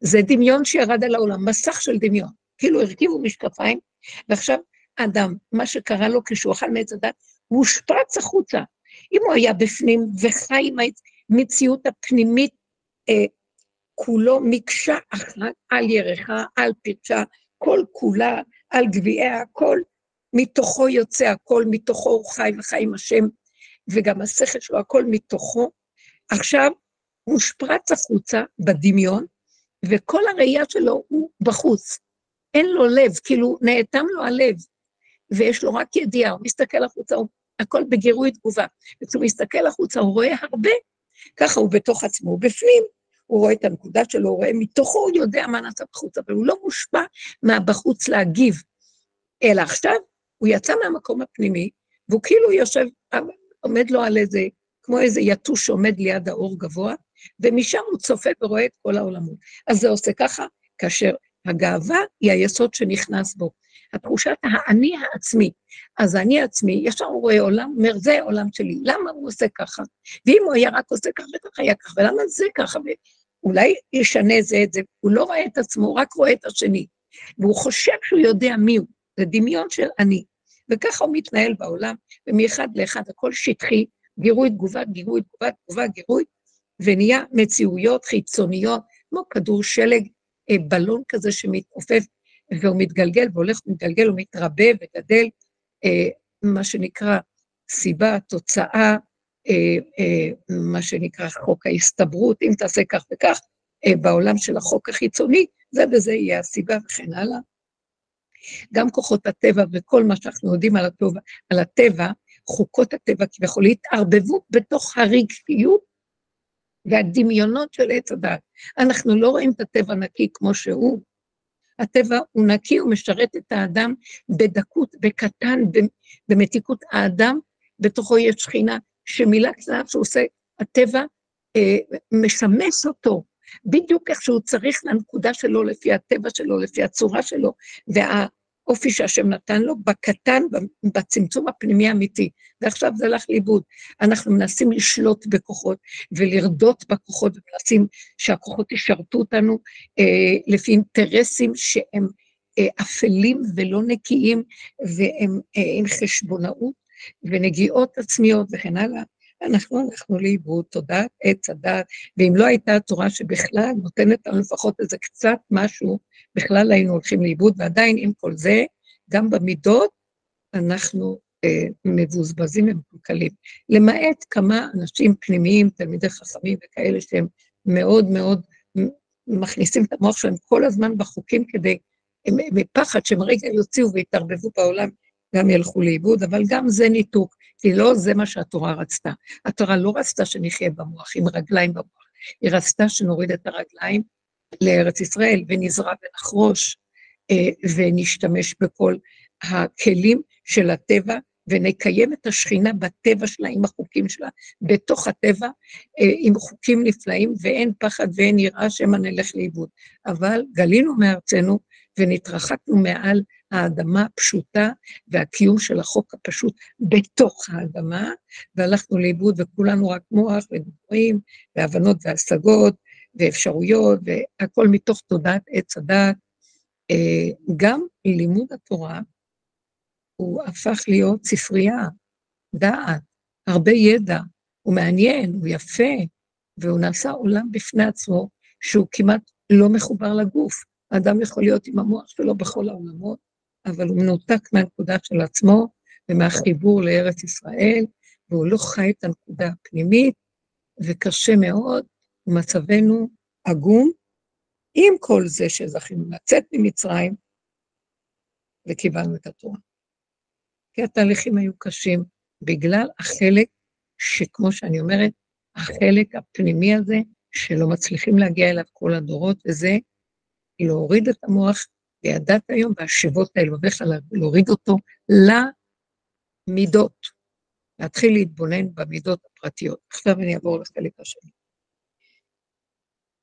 [SPEAKER 1] זה דמיון שירד על העולם, מסך של דמיון. כאילו הרכיבו משקפיים, ועכשיו אדם, מה שקרה לו כשהוא אכל מעץ הדת, הוא הושפרץ החוצה. אם הוא היה בפנים וחי עם המציאות הפנימית, אה, כולו מקשה אחת על ירחה, על פרשה, כל כולה, על גביעיה, הכל מתוכו יוצא, הכל מתוכו הוא חי וחי עם השם, וגם השכל שלו, הכל מתוכו. עכשיו, הושפרץ החוצה בדמיון, וכל הראייה שלו הוא בחוץ. אין לו לב, כאילו נאטם לו הלב, ויש לו רק ידיעה, הוא מסתכל החוצה, הוא, הכל בגירוי תגובה. וכשהוא מסתכל החוצה, הוא רואה הרבה, ככה הוא בתוך עצמו, הוא בפנים, הוא רואה את הנקודה שלו, הוא רואה מתוכו, הוא יודע מה נעשה בחוץ, אבל הוא לא מושפע מהבחוץ להגיב. אלא עכשיו, הוא יצא מהמקום הפנימי, והוא כאילו יושב, עומד לו על איזה, כמו איזה יתוש שעומד ליד האור גבוה, ומשם הוא צופה ורואה את כל העולמות. אז זה עושה ככה, כאשר הגאווה היא היסוד שנכנס בו. התחושת האני העצמי. אז האני העצמי, ישר הוא רואה עולם, אומר, זה העולם שלי, למה הוא עושה ככה? ואם הוא היה רק עושה ככה וככה היה ככה, ולמה זה ככה? ואולי ישנה זה את זה, הוא לא רואה את עצמו, הוא רק רואה את השני. והוא חושב שהוא יודע מי הוא, זה דמיון של אני. וככה הוא מתנהל בעולם, ומאחד לאחד הכל שטחי, גירוי תגובה, גירוי תגובה, תגובה, גירוי, ונהיה מציאויות חיצוניות, כמו כדור שלג, אה, בלון כזה שמתעופף והוא מתגלגל והולך ומתגלגל ומתרבה וגדל, אה, מה שנקרא סיבה, תוצאה, אה, מה שנקרא חוק ההסתברות, אם תעשה כך וכך, בעולם של החוק החיצוני, זה וזה יהיה הסיבה וכן הלאה. גם כוחות הטבע וכל מה שאנחנו יודעים על הטבע, חוקות הטבע כביכול התערבבו בתוך הרגשיות והדמיונות של עץ הדת. אנחנו לא רואים את הטבע נקי כמו שהוא, הטבע הוא נקי, הוא משרת את האדם בדקות, בקטן, במתיקות האדם, בתוכו יש שכינה, שמילה קטנה שהוא עושה, הטבע אה, משמש אותו, בדיוק איך שהוא צריך לנקודה שלו, לפי הטבע שלו, לפי הצורה שלו, וה... אופי שהשם נתן לו, בקטן, בצמצום הפנימי האמיתי, ועכשיו זה הלך לאיבוד. אנחנו מנסים לשלוט בכוחות ולרדות בכוחות, ומנסים שהכוחות ישרתו אותנו אה, לפי אינטרסים שהם אה, אפלים ולא נקיים, והם אה, עם חשבונאות ונגיעות עצמיות וכן הלאה. אנחנו הלכנו לאיבוד, תודעת עץ הדת, ואם לא הייתה התורה שבכלל נותנת לנו לפחות איזה קצת משהו, בכלל היינו הולכים לאיבוד, ועדיין עם כל זה, גם במידות, אנחנו אה, מבוזבזים ומקולקלים. למעט כמה אנשים פנימיים, תלמידי חכמים וכאלה שהם מאוד מאוד מכניסים את המוח שלהם כל הזמן בחוקים כדי, מפחד שהם רגע יוציאו ויתערבבו בעולם, גם ילכו לאיבוד, אבל גם זה ניתוק, כי לא זה מה שהתורה רצתה. התורה לא רצתה שנחיה במוח, עם רגליים במוח, היא רצתה שנוריד את הרגליים לארץ ישראל, ונזרע ונחרוש, אה, ונשתמש בכל הכלים של הטבע, ונקיים את השכינה בטבע שלה, עם החוקים שלה, בתוך הטבע, אה, עם חוקים נפלאים, ואין פחד ואין יראה שמא נלך לאיבוד. אבל גלינו מארצנו ונתרחקנו מעל האדמה הפשוטה והקיום של החוק הפשוט בתוך האדמה, והלכנו לאיבוד וכולנו רק מוח ודיבורים והבנות והשגות ואפשרויות, והכל מתוך תודעת עץ הדעת. אה, גם לימוד התורה הוא הפך להיות ספרייה, דעת, הרבה ידע, הוא מעניין, הוא יפה, והוא נעשה עולם בפני עצמו שהוא כמעט לא מחובר לגוף. האדם יכול להיות עם המוח שלו בכל העולמות, אבל הוא מנותק מהנקודה של עצמו ומהחיבור לארץ ישראל, והוא לא חי את הנקודה הפנימית, וקשה מאוד, ומצבנו עגום, עם כל זה שזכינו לצאת ממצרים וקיבלנו את התורה. כי התהליכים היו קשים בגלל החלק שכמו שאני אומרת, החלק הפנימי הזה, שלא מצליחים להגיע אליו כל הדורות, וזה להוריד את המוח וידעת היום והשבות האלו, כלל להוריד אותו למידות, להתחיל להתבונן במידות הפרטיות. עכשיו אני אעבור לחלק השני.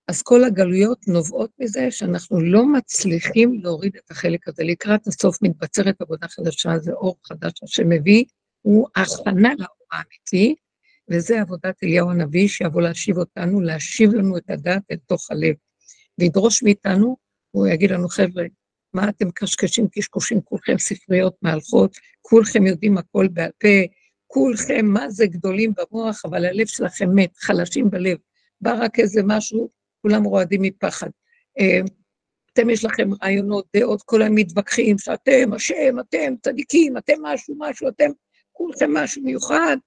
[SPEAKER 1] אז כל הגלויות נובעות מזה שאנחנו לא מצליחים להוריד את החלק הזה. לקראת הסוף מתבצרת עבודה חדשה, זה אור חדש שמביא, הוא הכנה לאור האמיתי, וזה עבודת אליהו הנביא, שיבוא להשיב אותנו, להשיב לנו את הדעת אל תוך הלב. וידרוש מאיתנו, הוא יגיד לנו, חבר'ה, מה אתם קשקשים קשקושים, כולכם ספריות מהלכות, כולכם יודעים הכל בעל פה, כולכם מה זה גדולים במוח, אבל הלב שלכם מת, חלשים בלב. בא רק איזה משהו, כולם רועדים מפחד. אה, אתם יש לכם רעיונות, דעות, כל היום מתווכחים, שאתם אשם, אתם צדיקים, אתם משהו, משהו, אתם כולכם משהו מיוחד.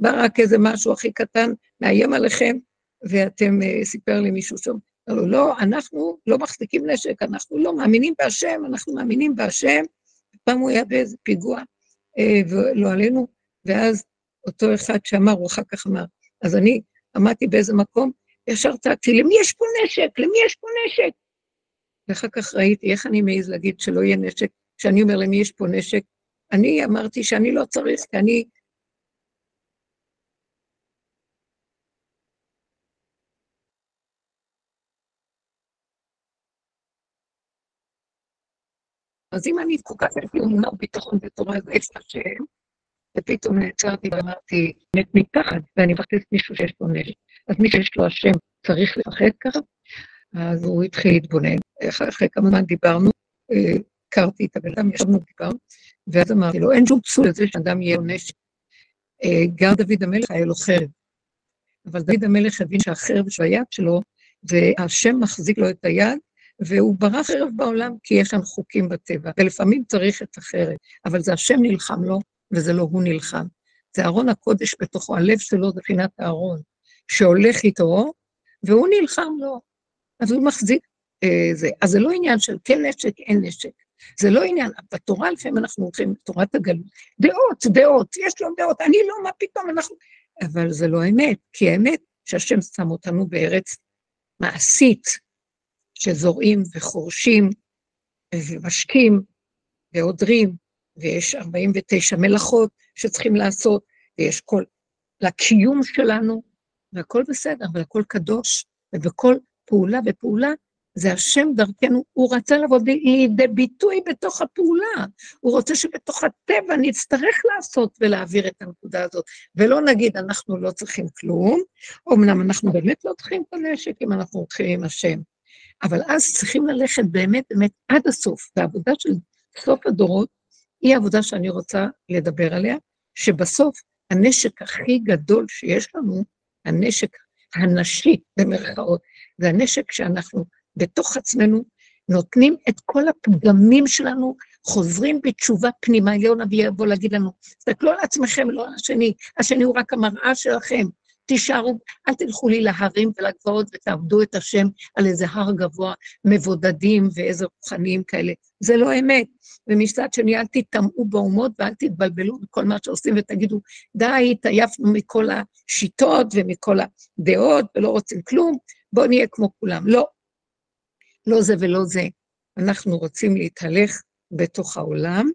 [SPEAKER 1] בא רק איזה משהו הכי קטן, מאיים עליכם, ואתם, uh, סיפר לי מישהו שם, אמר לו, לא, אנחנו לא מחזיקים נשק, אנחנו לא מאמינים בהשם, אנחנו מאמינים בהשם. פעם הוא היה באיזה פיגוע, אה, ולא עלינו, ואז אותו אחד שאמר, הוא אחר כך אמר, אז אני עמדתי באיזה מקום, ישר צעקתי, למי יש פה נשק? למי יש פה נשק? ואחר כך ראיתי איך אני מעז להגיד שלא יהיה נשק, כשאני אומר למי יש פה נשק. אני אמרתי שאני לא צריך, כי אני אז אם אני כל כך יש לי אמונה ביטחון בתורה, זה יש השם, ופתאום נעצרתי ואמרתי, מת מתחת, ואני מבקשת מישהו שיש לו נשק. אז מי שיש לו השם צריך לפחד ככה? אז הוא התחיל להתבונן. אחרי כמה זמן דיברנו, אה, הכרתי את הבן אדם, ישבנו דיברנו, ואז אמרתי לו, אין שום פסול לזה שאדם יהיה לו נשק. אה, גם דוד המלך היה לו חרב, אבל דוד המלך הבין שהחרב של היד שלו, והשם מחזיק לו את היד, והוא ברא חרב בעולם כי יש שם חוקים בטבע, ולפעמים צריך את החרב, אבל זה השם נלחם לו, וזה לא הוא נלחם. זה ארון הקודש בתוכו, הלב שלו זה פינת הארון, שהולך איתו, והוא נלחם לו, אז הוא מחזיק אה, זה. אז זה לא עניין של כן נשק, אין נשק. זה לא עניין, בתורה לפעמים אנחנו הולכים לתורת הגלות, דעות, דעות, יש לו דעות, אני לא, מה פתאום אנחנו... אבל זה לא אמת, כי האמת שהשם שם אותנו בארץ מעשית, שזורעים וחורשים ומשקים ועודרים, ויש 49 מלאכות שצריכים לעשות, ויש כל, לקיום שלנו, והכל בסדר, והכל קדוש, ובכל פעולה ופעולה זה השם דרכנו, הוא רצה לבוא לידי ביטוי בתוך הפעולה. הוא רוצה שבתוך הטבע נצטרך לעשות ולהעביר את הנקודה הזאת, ולא נגיד, אנחנו לא צריכים כלום, אמנם אנחנו באמת לא צריכים את הנשק אם אנחנו הולכים עם השם, אבל אז צריכים ללכת באמת באמת עד הסוף, והעבודה של סוף הדורות היא העבודה שאני רוצה לדבר עליה, שבסוף הנשק הכי גדול שיש לנו, הנשק הנשי, במרכאות, זה הנשק שאנחנו בתוך עצמנו נותנים את כל הפגמים שלנו, חוזרים בתשובה פנימה, עליון אבי יבוא להגיד לנו, תסתכלו על עצמכם, לא על השני, השני הוא רק המראה שלכם, תישארו, אל תלכו לי להרים ולגבעות ותעבדו את השם על איזה הר גבוה, מבודדים ואיזה רוחניים כאלה. זה לא אמת. ומצד שני, אל תטמעו באומות ואל תתבלבלו בכל מה שעושים ותגידו, די, התעייפנו מכל השיטות ומכל הדעות ולא רוצים כלום, בואו נהיה כמו כולם. לא, לא זה ולא זה. אנחנו רוצים להתהלך בתוך העולם,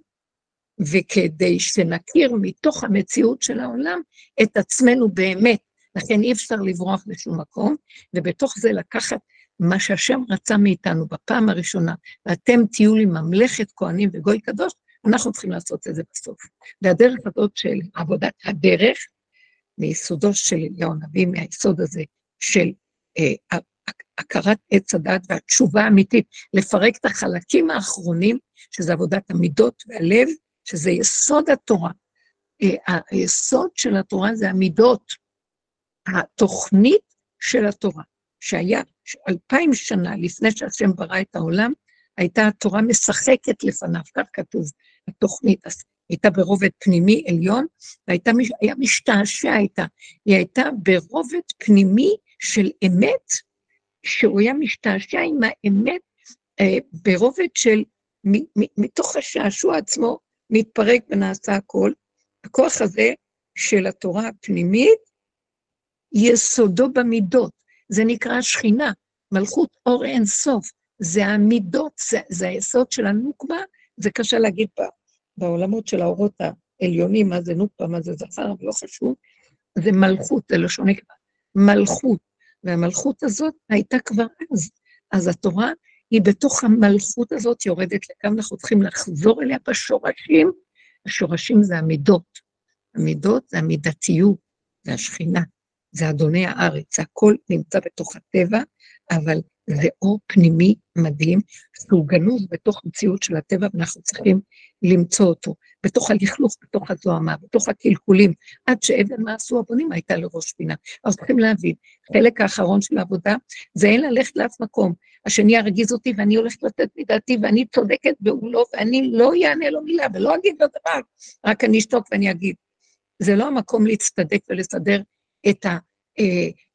[SPEAKER 1] וכדי שנכיר מתוך המציאות של העולם את עצמנו באמת. לכן אי אפשר לברוח לשום מקום, ובתוך זה לקחת מה שהשם רצה מאיתנו בפעם הראשונה, ואתם תהיו לי ממלכת כהנים וגוי קדוש, אנחנו צריכים לעשות את זה בסוף. והדרך הזאת של עבודת הדרך, מיסודו של אליהו הנביא, מהיסוד הזה של אה, הכרת עץ הדת והתשובה האמיתית, לפרק את החלקים האחרונים, שזה עבודת המידות והלב, שזה יסוד התורה. אה, היסוד של התורה זה המידות, התוכנית של התורה, שהיה אלפיים שנה לפני שהשם ברא את העולם, הייתה התורה משחקת לפניו, כך כתוב, התוכנית הייתה ברובד פנימי עליון, והייתה, היה משתעשע איתה. היא הייתה ברובד פנימי של אמת, שהוא היה משתעשע עם האמת אה, ברובד של, מ, מ, מתוך השעשוע עצמו, מתפרק ונעשה הכל. הכוח הזה של התורה הפנימית, יסודו במידות. זה נקרא שכינה, מלכות אור אין סוף. זה המידות, זה, זה היסוד של הנוקבה, זה קשה להגיד בה, בעולמות של האורות העליונים, מה זה נוקבה, מה זה זכר, אבל לא חשוב, זה מלכות, זה לשון נקבה. מלכות, והמלכות הזאת הייתה כבר אז. אז התורה היא בתוך המלכות הזאת יורדת לכאן, אנחנו צריכים לחזור אליה בשורשים. השורשים זה המידות. המידות זה המידתיות, זה השכינה, זה אדוני הארץ, הכל נמצא בתוך הטבע, אבל זה אור פנימי מדהים, שהוא גנוז בתוך מציאות של הטבע, ואנחנו צריכים למצוא אותו, בתוך הלכלוך, בתוך הזוהמה, בתוך הקלקולים, עד שאבן מה עשו הבונים הייתה לראש פינה. אז צריכים להבין, חלק האחרון של העבודה זה אין ללכת לאף מקום. השני ירגיז אותי ואני הולכת לתת מדעתי ואני צודקת והוא לא, ואני לא אענה לו מילה ולא אגיד לו דבר, רק אני אשתוק ואני אגיד. זה לא המקום להצטדק ולסדר את.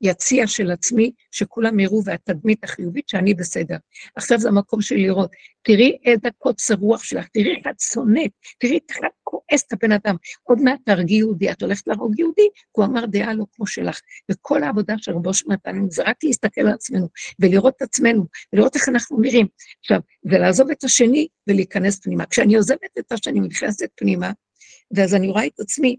[SPEAKER 1] היציע של עצמי, שכולם יראו, והתדמית החיובית שאני בסדר. עכשיו זה המקום שלי לראות, תראי איזה קוצר רוח שלך, תראי איך את שונאת, תראי איך את כועסת הבן אדם. עוד מעט תהרגי יהודי, את הולכת להרוג יהודי, כי הוא אמר דעה לא כמו שלך. וכל העבודה של רבו שנתנו זה רק להסתכל על עצמנו, ולראות את עצמנו, ולראות איך אנחנו נראים. עכשיו, ולעזוב את השני ולהיכנס פנימה. כשאני עוזבת את השני ונכנסת פנימה, ואז אני רואה את עצמי,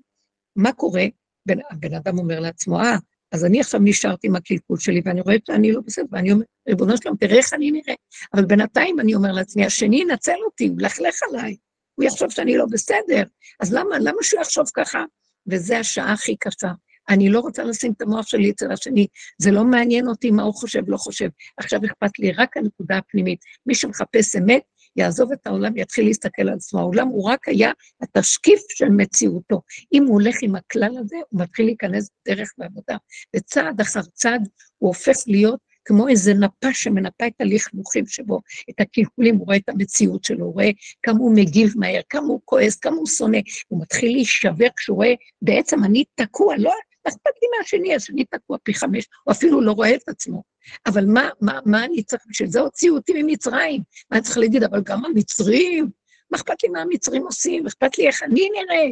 [SPEAKER 1] מה קורה? בן, הבן אדם אומר לעצמו, אה, אז אני עכשיו נשארתי עם הקלקול שלי, ואני רואה שאני לא בסדר, ואני אומר, ריבונו שלום, תראה איך אני נראה. אבל בינתיים אני אומר לעצמי, השני ינצל אותי, הוא ילכלך עליי, הוא יחשוב שאני לא בסדר. אז למה, למה שהוא יחשוב ככה? וזו השעה הכי קשה. אני לא רוצה לשים את המוח שלי אצל השני, זה לא מעניין אותי מה הוא חושב, לא חושב. עכשיו אכפת לי רק הנקודה הפנימית. מי שמחפש אמת, יעזוב את העולם ויתחיל להסתכל על עצמו. העולם הוא רק היה התשקיף של מציאותו. אם הוא הולך עם הכלל הזה, הוא מתחיל להיכנס בדרך בעבודה. וצעד אחר צעד הוא הופך להיות כמו איזה נפה שמנפה את הלכלוכים שבו, את הקלקולים, הוא רואה את המציאות שלו, הוא רואה כמה הוא מגיב מהר, כמה הוא כועס, כמה הוא שונא, הוא מתחיל להישבר כשהוא רואה, בעצם אני תקוע, לא אכפת לי מהשני, השני תקוע פי חמש, הוא אפילו לא רואה את עצמו. אבל מה, מה, מה אני צריך, בשביל זה הוציאו אותי ממצרים. מה אני צריך להגיד, אבל גם המצרים, מה אכפת לי מה המצרים עושים, אכפת לי איך אני נראה.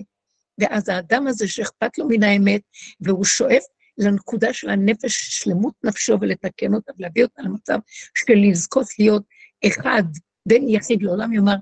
[SPEAKER 1] ואז האדם הזה שאכפת לו מן האמת, והוא שואף לנקודה של הנפש, שלמות נפשו, ולתקן אותה, ולהביא אותה למצב של לזכות להיות אחד בין יחיד לעולם, יאמר,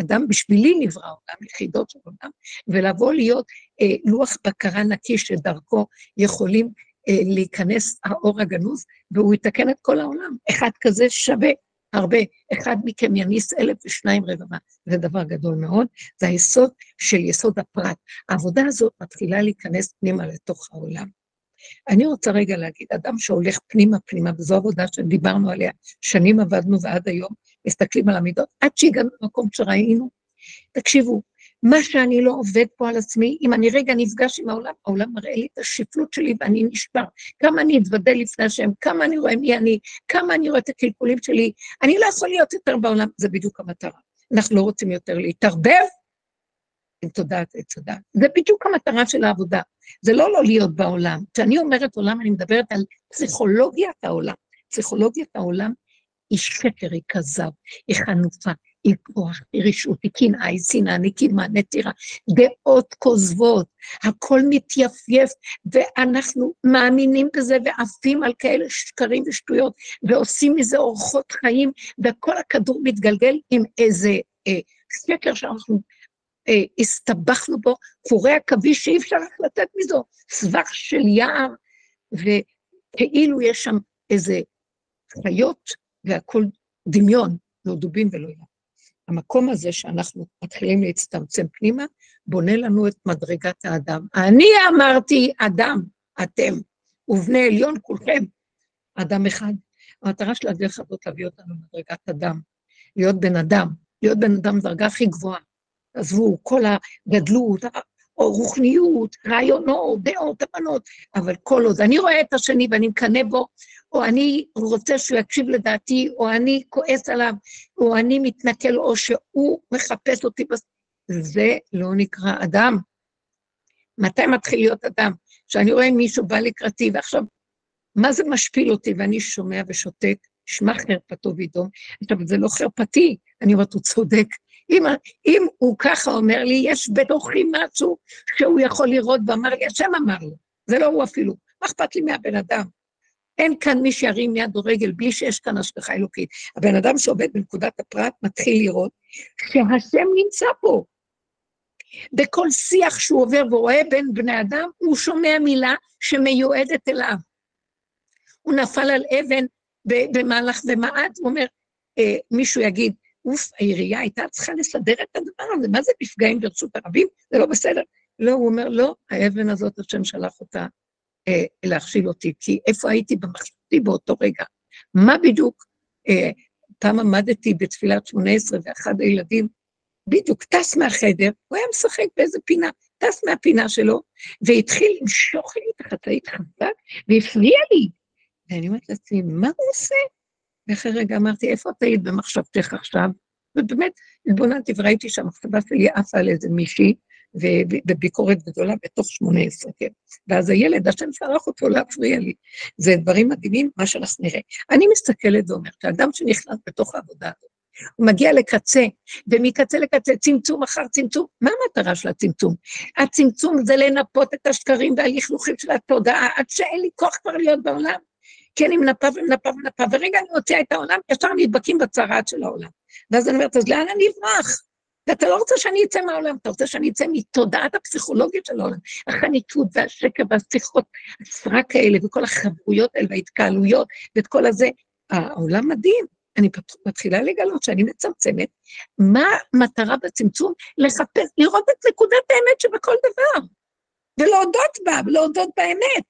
[SPEAKER 1] אדם בשבילי נברא עולם, יחידות של עולם, ולבוא להיות אה, לוח בקרה נקי שדרכו יכולים אה, להיכנס האור הגנוז, והוא יתקן את כל העולם. אחד כזה שווה הרבה. אחד מכם יניס אלף ושניים רבבה. זה דבר גדול מאוד, זה היסוד של יסוד הפרט. העבודה הזאת מתחילה להיכנס פנימה לתוך העולם. אני רוצה רגע להגיד, אדם שהולך פנימה פנימה, וזו עבודה שדיברנו עליה, שנים עבדנו ועד היום מסתכלים על המידות, עד שהגענו למקום שראינו. תקשיבו, מה שאני לא עובד פה על עצמי, אם אני רגע נפגש עם העולם, העולם מראה לי את השפלות שלי ואני נשבר. כמה אני אתוודה לפני השם, כמה אני רואה מי אני, כמה אני רואה את הקלקולים שלי. אני לא יכול להיות יותר בעולם, זה בדיוק המטרה. אנחנו לא רוצים יותר להתערבב עם תודעת עץ הדת. זה בדיוק המטרה של העבודה. זה לא לא להיות בעולם. כשאני אומרת עולם, אני מדברת על פסיכולוגיית העולם. פסיכולוגיית העולם היא שקר, היא כזב, היא חנופה, היא כוח, היא רשות, היא קנאה, היא שנאה, נקימה, נטירה, דעות כוזבות, הכל מתייפייף, ואנחנו מאמינים בזה ועפים על כאלה שקרים ושטויות, ועושים מזה אורחות חיים, וכל הכדור מתגלגל עם איזה אה, שקר שאנחנו אה, הסתבכנו בו, קורי עכביש שאי אפשר רק לתת מזו, סבך של יער, וכאילו יש שם איזה חיות, והכול דמיון, לא דובים ולא ים. המקום הזה שאנחנו מתחילים להצטמצם פנימה, בונה לנו את מדרגת האדם. אני אמרתי אדם, אתם, ובני עליון כולכם, אדם אחד. המטרה של הדרך הזאת להביא אותנו למדרגת אדם, להיות בן אדם, להיות בן אדם דרגה הכי גבוהה. עזבו, כל הגדלות, או רוחניות, רעיונות, דעות, הבנות, אבל כל עוד אני רואה את השני ואני מקנא בו, או אני רוצה שהוא יקשיב לדעתי, או אני כועס עליו, או אני מתנכל, או שהוא מחפש אותי, זה לא נקרא אדם. מתי מתחיל להיות אדם? כשאני רואה מישהו בא לקראתי, ועכשיו, מה זה משפיל אותי? ואני שומע ושותק, שמע חרפתו וידום. עכשיו, זה לא חרפתי, אני אומרת, הוא צודק. אם, אם הוא ככה אומר לי, יש בתוכי משהו שהוא יכול לראות ואמר לי, השם אמר לו, זה לא הוא אפילו, מה אכפת לי מהבן אדם? אין כאן מי שירים יד או רגל בלי שיש כאן השגחה אלוקית. הבן אדם שעובד בנקודת הפרט מתחיל לראות שהשם נמצא פה. בכל שיח שהוא עובר ורואה בין בני אדם, הוא שומע מילה שמיועדת אליו. הוא נפל על אבן במהלך ומעט, הוא אומר, אה, מישהו יגיד, אוף, העירייה הייתה צריכה לסדר את הדבר הזה, מה זה מפגעים ברשות הרבים? זה לא בסדר. לא, הוא אומר, לא, האבן הזאת, השם שלח אותה אה, להכשיל אותי, כי איפה הייתי במחשבתי באותו רגע? מה בדיוק? אה, פעם עמדתי בתפילת שמונה עשרה, ואחד הילדים בדיוק טס מהחדר, הוא היה משחק באיזה פינה, טס מהפינה שלו, והתחיל למשוך לי את החצאית חזק, והפריע לי. ואני אומרת לעצמי, מה הוא עושה? ואחרי רגע אמרתי, איפה את היית במחשבתך עכשיו? ובאמת, התבוננתי וראיתי שהמחשבה שלי עפה על איזה מישהי, ובביקורת גדולה בתוך שמונה עשרה, כן. ואז הילד, השם שלח אותו להפריע לי. זה דברים מדהימים, מה שאנחנו נראה. אני מסתכלת ואומרת, האדם שנכנס בתוך העבודה הזאת, הוא מגיע לקצה, ומקצה לקצה, צמצום אחר צמצום. מה המטרה של הצמצום? הצמצום זה לנפות את השקרים והלכלוכים של התודעה, עד שאין לי כוח כבר להיות בעולם. כן, היא מנפה ומנפה ומנפה, ורגע אני מוציאה את העולם, ישר נדבקים בצרעת של העולם. ואז אני אומרת, אז לאן אני אברח? ואתה לא רוצה שאני אצא מהעולם, אתה רוצה שאני אצא מתודעת הפסיכולוגית של העולם. החניתות והשקר והשיחות, הסרק האלה, וכל החברויות האלה, וההתקהלויות, ואת כל הזה. העולם מדהים. אני מתחילה לגלות שאני מצמצמת. מה המטרה בצמצום? לחפש, לראות את נקודת האמת שבכל דבר. ולהודות בה, ולהודות באמת.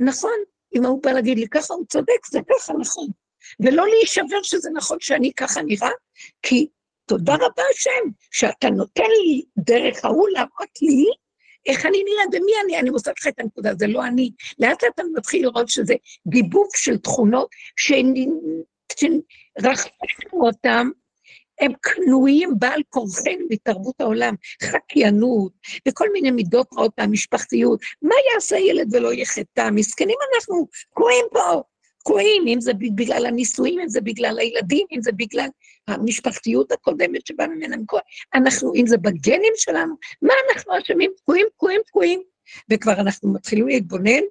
[SPEAKER 1] נכון, אם הוא בא להגיד לי ככה, הוא צודק, זה ככה נכון. ולא להישבר שזה נכון שאני ככה נראה, כי תודה רבה השם, שאתה נותן לי דרך ההוא להראות לי איך אני נראית ומי אני, אני מוסר לך את הנקודה, זה לא אני. לאט לאט אני מתחיל לראות שזה גיבוב של תכונות שרכשנו אותם, הם קנויים בעל כורחנו מתרבות העולם, חקיינות, וכל מיני מידות רעות מהמשפחתיות. מה יעשה ילד ולא יחטא? מסכנים אנחנו, תקועים פה. תקועים, אם זה בגלל הנישואים, אם זה בגלל הילדים, אם זה בגלל המשפחתיות הקודמת שבאה ממנה מקור, אנחנו, אם זה בגנים שלנו, מה אנחנו אשמים? תקועים, תקועים, תקועים. וכבר אנחנו מתחילים להתבונן,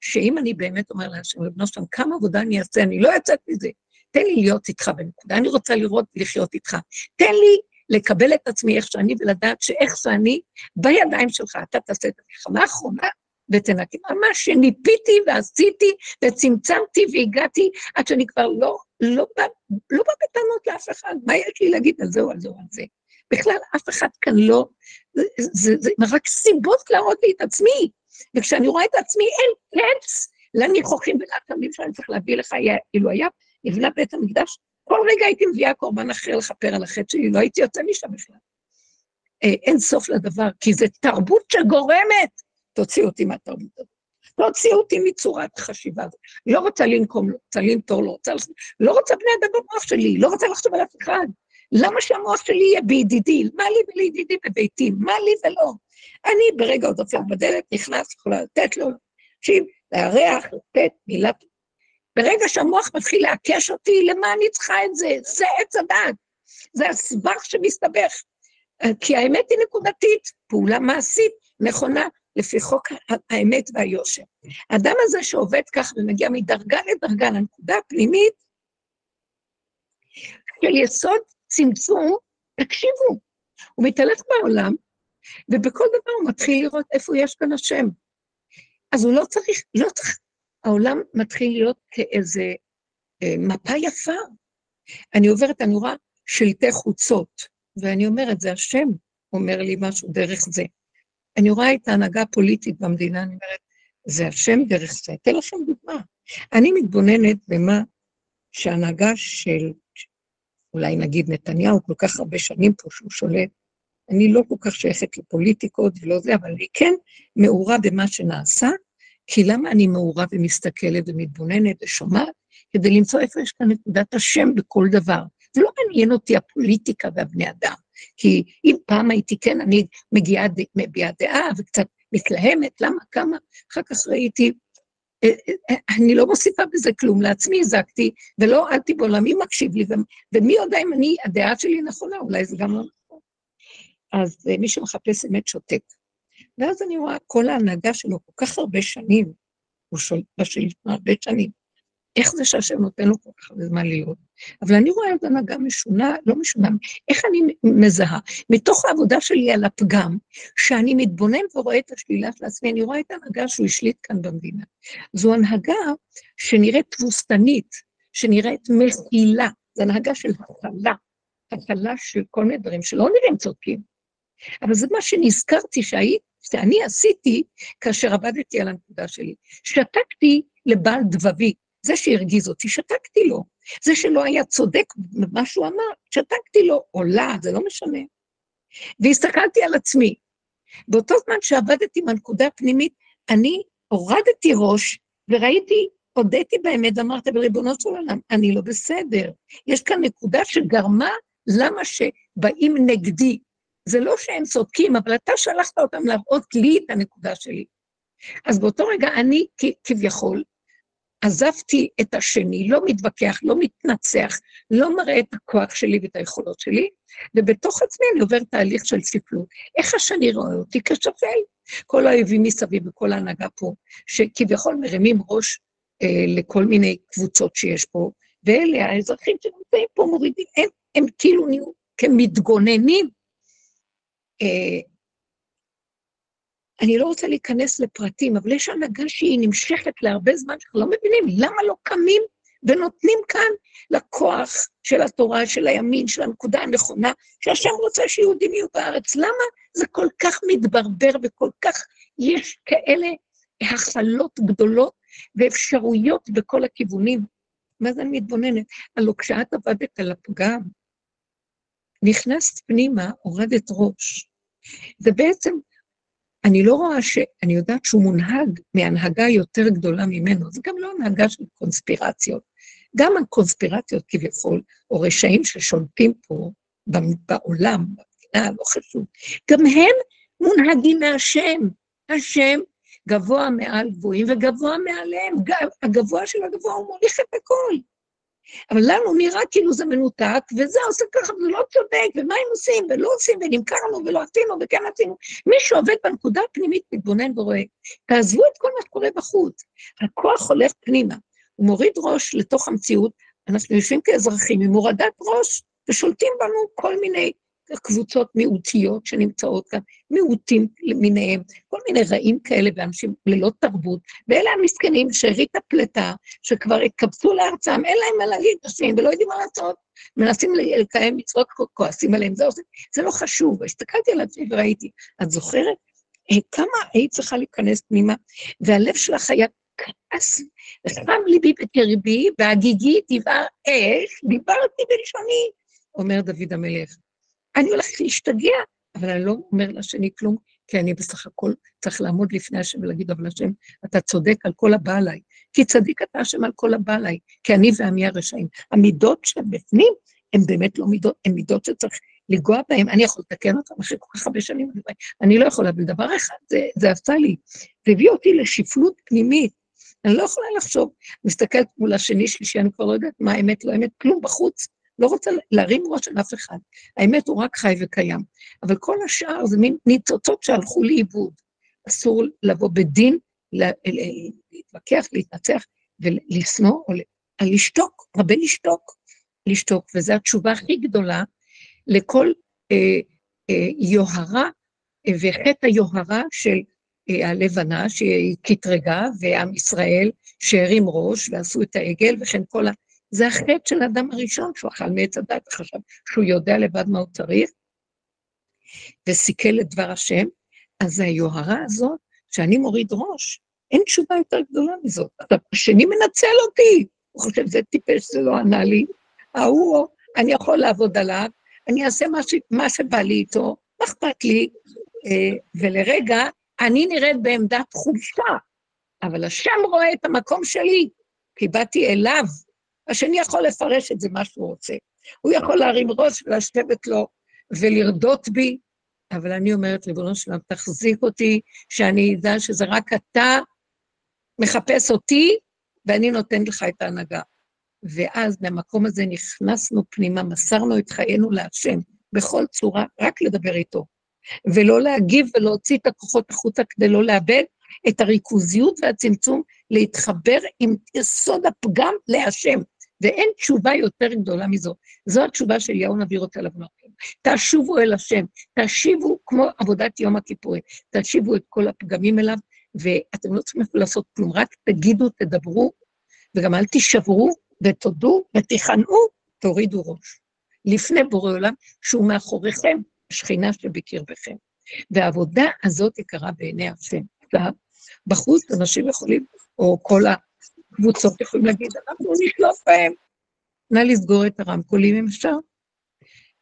[SPEAKER 1] שאם אני באמת אומר להשם, לבנו שלם, כמה עבודה אני אעשה, אני לא יוצאת מזה. תן לי להיות איתך בנקודה, אני רוצה לראות לחיות איתך. תן לי לקבל את עצמי איך שאני ולדעת שאיך שאני בידיים שלך, אתה תעשה את המלחמה האחרונה ותנקי. ממש שניפיתי ועשיתי וצמצמתי והגעתי עד שאני כבר לא, לא בא, לא בא בטענות לאף אחד. מה יש לי להגיד על זה או על זה או על זה? בכלל, אף אחד כאן לא, זה, זה, זה רק סיבות להראות לי את עצמי. וכשאני רואה את עצמי, אין קץ לניחוחים ולתמים שאני צריך להביא לך, אילו היה נבנה בית המקדש, כל רגע הייתי מביאה קורבן אחר לכפר על החטא שלי, לא הייתי יוצא משם בכלל. אה, אין סוף לדבר, כי זו תרבות שגורמת, תוציאו אותי מהתרבות הזאת. תוציאו אותי מצורת החשיבה הזאת. לא רוצה לנקום, לא רוצה לנטור, לא רוצה, לא רוצה בני אדם במוח שלי, לא רוצה לחשוב על אף אחד. למה שהמוח שלי יהיה בידידי? מה לי ולידידי בביתי? מה לי ולא? אני ברגע עוד דופק בדלת, נכנס, יכולה לתת לו, תקשיב, לארח, לתת מילה. ברגע שהמוח מתחיל לעקש אותי, למה אני צריכה את זה? זה עץ הדת. זה הסבך שמסתבך. כי האמת היא נקודתית, פעולה מעשית, נכונה, לפי חוק האמת והיושר. האדם הזה שעובד כך ומגיע מדרגה לדרגה לנקודה הפנימית, של יסוד צמצום, תקשיבו, הוא מתהלך בעולם, ובכל דבר הוא מתחיל לראות איפה יש כאן השם. אז הוא לא צריך, לא צריך, העולם מתחיל להיות כאיזה אה, מפה יפה. אני עוברת, אני רואה שלטי חוצות, ואני אומרת, זה השם אומר לי משהו דרך זה. אני רואה את ההנהגה הפוליטית במדינה, אני אומרת, זה השם דרך זה. אתן לכם דוגמה. אני מתבוננת במה שההנהגה של, אולי נגיד נתניהו, כל כך הרבה שנים פה שהוא שולט, אני לא כל כך שייכת לפוליטיקות ולא זה, אבל אני כן מעורה במה שנעשה, כי למה אני מעורה ומסתכלת ומתבוננת ושומעת? כדי למצוא איפה יש כאן נקודת השם בכל דבר. זה לא מעניין אותי הפוליטיקה והבני אדם, כי אם פעם הייתי, כן, אני מגיעה, מביעה דעה וקצת מתלהמת, למה, כמה, אחר כך ראיתי, אה, אה, אני לא מוסיפה בזה כלום, לעצמי הזקתי, ולא עלתי בעולמי מקשיב לי, ומי יודע אם אני, הדעה שלי נכונה, אולי זה גם לא נכון. אז אה, מי שמחפש אמת שותק. ואז אני רואה כל ההנהגה שלו כל כך הרבה שנים, הוא שולט בשלטון הרבה שנים, איך זה שהשם נותן לו כל כך הרבה זמן להיות? אבל אני רואה את הנהגה משונה, לא משונה, איך אני מזהה? מתוך העבודה שלי על הפגם, שאני מתבונן ורואה את השלילה של עצמי, אני רואה את ההנהגה שהוא השליט כאן במדינה. זו הנהגה שנראית תבוסתנית, שנראית מכילה, זו הנהגה של הקלה, הקלה של כל מיני דברים שלא נראים צודקים. אבל זה מה שנזכרתי שהיית, שאני עשיתי כאשר עבדתי על הנקודה שלי. שתקתי לבעל דבבי, זה שהרגיז אותי, שתקתי לו. זה שלא היה צודק במה שהוא אמר, שתקתי לו, עולה, זה לא משנה. והסתכלתי על עצמי. באותו זמן שעבדתי עם הנקודה הפנימית, אני הורדתי ראש וראיתי, הודיתי באמת, אמרת, בריבונו של עולם, אני לא בסדר. יש כאן נקודה שגרמה למה שבאים נגדי. זה לא שהם צודקים, אבל אתה שלחת אותם להראות לי את הנקודה שלי. אז באותו רגע אני כביכול עזבתי את השני, לא מתווכח, לא מתנצח, לא מראה את הכוח שלי ואת היכולות שלי, ובתוך עצמי אני עובר תהליך של ספלות. איך השני רואה אותי? כשפל. כל האויבים מסביב וכל ההנהגה פה, שכביכול מרימים ראש אה, לכל מיני קבוצות שיש פה, ואלה האזרחים שנמצאים פה מורידים, הם, הם כאילו נהיו כמתגוננים. אה, אני לא רוצה להיכנס לפרטים, אבל יש הנהגה שהיא נמשכת להרבה זמן, שאנחנו לא מבינים למה לא קמים ונותנים כאן לכוח של התורה, של הימין, של הנקודה הנכונה, שהשם רוצה שיהודים יהיו בארץ. למה זה כל כך מתברבר וכל כך יש כאלה הכלות גדולות ואפשרויות בכל הכיוונים? מה זה אני מתבוננת? הלוא כשאת עבדת על הפגם, נכנסת פנימה, הורדת ראש. זה בעצם אני לא רואה ש... אני יודעת שהוא מונהג מהנהגה יותר גדולה ממנו, זה גם לא הנהגה של קונספירציות. גם הקונספירציות כביכול, או רשעים ששולטים פה בעולם, במדינה, לא חשוב, גם הם מונהגים מהשם. השם גבוה מעל גבוהים וגבוה מעליהם, הגבוה של הגבוה הוא מוליך את הכל. אבל לנו נראה כאילו זה מנותק, וזה עושה ככה, זה לא צודק, ומה הם עושים, ולא עושים, ונמכרנו, ולא עשינו, וכן עשינו. מי שעובד בנקודה הפנימית מתבונן ורואה, תעזבו את כל מה שקורה בחוץ. הכוח הולך פנימה, הוא מוריד ראש לתוך המציאות, אנחנו יושבים כאזרחים עם הורדת ראש, ושולטים בנו כל מיני קבוצות מיעוטיות שנמצאות כאן, מיעוטים למיניהם, כל מיני רעים כאלה ואנשים ללא תרבות, ואלה המסכנים שארית הפלטה, שכבר התקבצו לארצם, אין להם מה להגיד נשים ולא יודעים מה לעשות, מנסים לקיים מצוות, כועסים עליהם, זה, זה לא חשוב. הסתכלתי על עצמי וראיתי, את זוכרת אה, כמה היית צריכה להיכנס פנימה, והלב שלך היה כעס, וחם ליבי בקרבי, והגיגי דיבר אש, דיברתי בלשוני, אומר דוד המלך. אני הולכת להשתגע, אבל אני לא אומר לשני כלום, כי אני בסך הכל צריך לעמוד לפני השם ולהגיד, אבל השם, אתה צודק על כל הבא עליי. כי צדיק אתה השם על כל הבא עליי, כי אני ועמי הרשעים. המידות שבפנים הן באמת לא מידות, הן מידות שצריך לנגוע בהן. אני יכול לתקן אותן אחרי כל כך הרבה שנים, אני לא יכולה, אבל דבר אחד, זה, זה עשה לי, זה הביא אותי לשפלות פנימית. אני לא יכולה לחשוב, מסתכלת מול השני, שלישי, אני כבר לא יודעת מה האמת, לא אמת, כלום בחוץ. לא רוצה להרים ראש על אף אחד. האמת הוא רק חי וקיים. אבל כל השאר זה מין ניצוצות שהלכו לאיבוד. אסור לבוא בדין, להתווכח, להתנצח ולשנוא, או לשתוק, הרבה לשתוק, לשתוק, וזו התשובה הכי גדולה לכל אה, אה, יוהרה אה, וחטא היוהרה של אה, הלבנה, שהיא קטרגה, ועם ישראל שהרים ראש ועשו את העגל, וכן כל ה... זה החטא של האדם הראשון, שהוא אכל מעץ הדת וחשב שהוא יודע לבד מה הוא צריך, וסיכל את דבר השם, אז היוהרה הזאת, שאני מוריד ראש, אין תשובה יותר גדולה מזאת. השני מנצל אותי, הוא חושב, זה טיפש, זה לא ענה לי. ההוא, אני יכול לעבוד עליו, אני אעשה מה, ש... מה שבא לי איתו, מה אכפת לי? אה, ולרגע, אני נראית בעמדת חולשה, אבל השם רואה את המקום שלי, כי באתי אליו, השני יכול לפרש את זה מה שהוא רוצה. הוא יכול להרים ראש ולשבת לו ולרדות בי, אבל אני אומרת, ריבונו שלם, תחזיק אותי, שאני אדע שזה רק אתה מחפש אותי, ואני נותן לך את ההנהגה. ואז מהמקום הזה נכנסנו פנימה, מסרנו את חיינו להשם בכל צורה, רק לדבר איתו. ולא להגיב ולהוציא את הכוחות החוצה כדי לא לאבד את הריכוזיות והצמצום, להתחבר עם יסוד הפגם להשם. ואין תשובה יותר גדולה מזו. זו התשובה שאליהו נביא רוצה לבנות. תשובו אל השם, תשיבו כמו עבודת יום הכיפורים, תשיבו את כל הפגמים אליו, ואתם לא צריכים לעשות כלום, רק תגידו, תדברו, וגם אל תישברו, ותודו, ותיכנעו, תורידו ראש. לפני בורא עולם, שהוא מאחוריכם, השכינה שבקרבכם. והעבודה הזאת יקרה בעיני השם. בחוץ אנשים יכולים, או כל הקבוצות יכולים להגיד, אנחנו נשלוט בהם. נא לסגור את הרמקולים אם אפשר.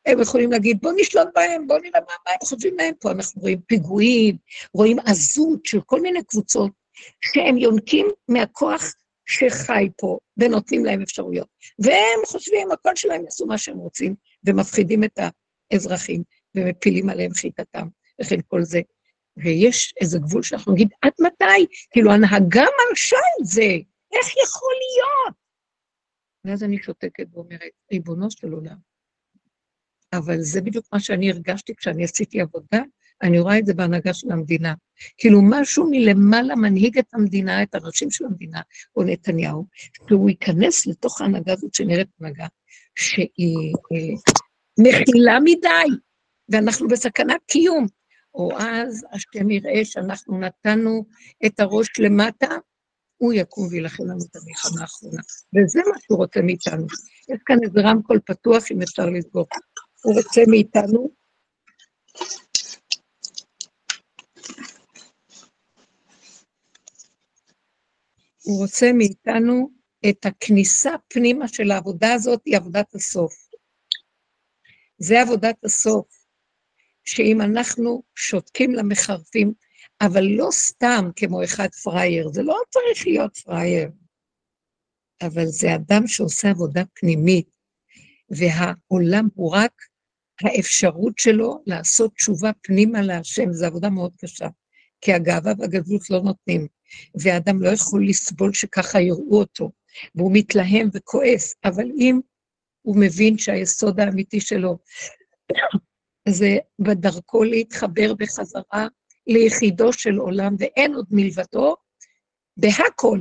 [SPEAKER 1] הם יכולים להגיד, בואו נשלוט בהם, בואו נראה מה, מה הם חושבים מהם. פה אנחנו רואים פיגועים, רואים עזות של כל מיני קבוצות, שהם יונקים מהכוח שחי פה, ונותנים להם אפשרויות. והם חושבים, הכל שלהם יעשו מה שהם רוצים, ומפחידים את האזרחים, ומפילים עליהם חיטתם, וכן כל זה. ויש איזה גבול שאנחנו נגיד, עד מתי? כאילו, הנהגה מרשה את זה, איך יכול להיות? ואז אני שותקת ואומרת, ריבונו של עולם, אבל זה בדיוק מה שאני הרגשתי כשאני עשיתי עבודה, אני רואה את זה בהנהגה של המדינה. כאילו משהו מלמעלה מנהיג את המדינה, את הראשים של המדינה, או נתניהו, שהוא ייכנס לתוך ההנהגה הזאת שנראית הנהגה, שהיא אה, מכילה מדי, ואנחנו בסכנת קיום. או אז השם יראה שאנחנו נתנו את הראש למטה, הוא יקום וילחם לנו את המלחמה האחרונה. וזה מה שהוא רוצה מאיתנו. יש כאן איזה רמקול פתוח, אם אפשר לסגור. הוא רוצה מאיתנו הוא רוצה מאיתנו את הכניסה פנימה של העבודה הזאת, היא עבודת הסוף. זה עבודת הסוף, שאם אנחנו שותקים למחרפים, אבל לא סתם כמו אחד פראייר, זה לא צריך להיות פראייר, אבל זה אדם שעושה עבודה פנימית, והעולם הוא רק האפשרות שלו לעשות תשובה פנימה להשם, זו עבודה מאוד קשה, כי הגאווה והגדלות לא נותנים, ואדם לא יכול לסבול שככה יראו אותו, והוא מתלהם וכועס, אבל אם הוא מבין שהיסוד האמיתי שלו זה בדרכו להתחבר בחזרה ליחידו של עולם, ואין עוד מלבדו, בהכל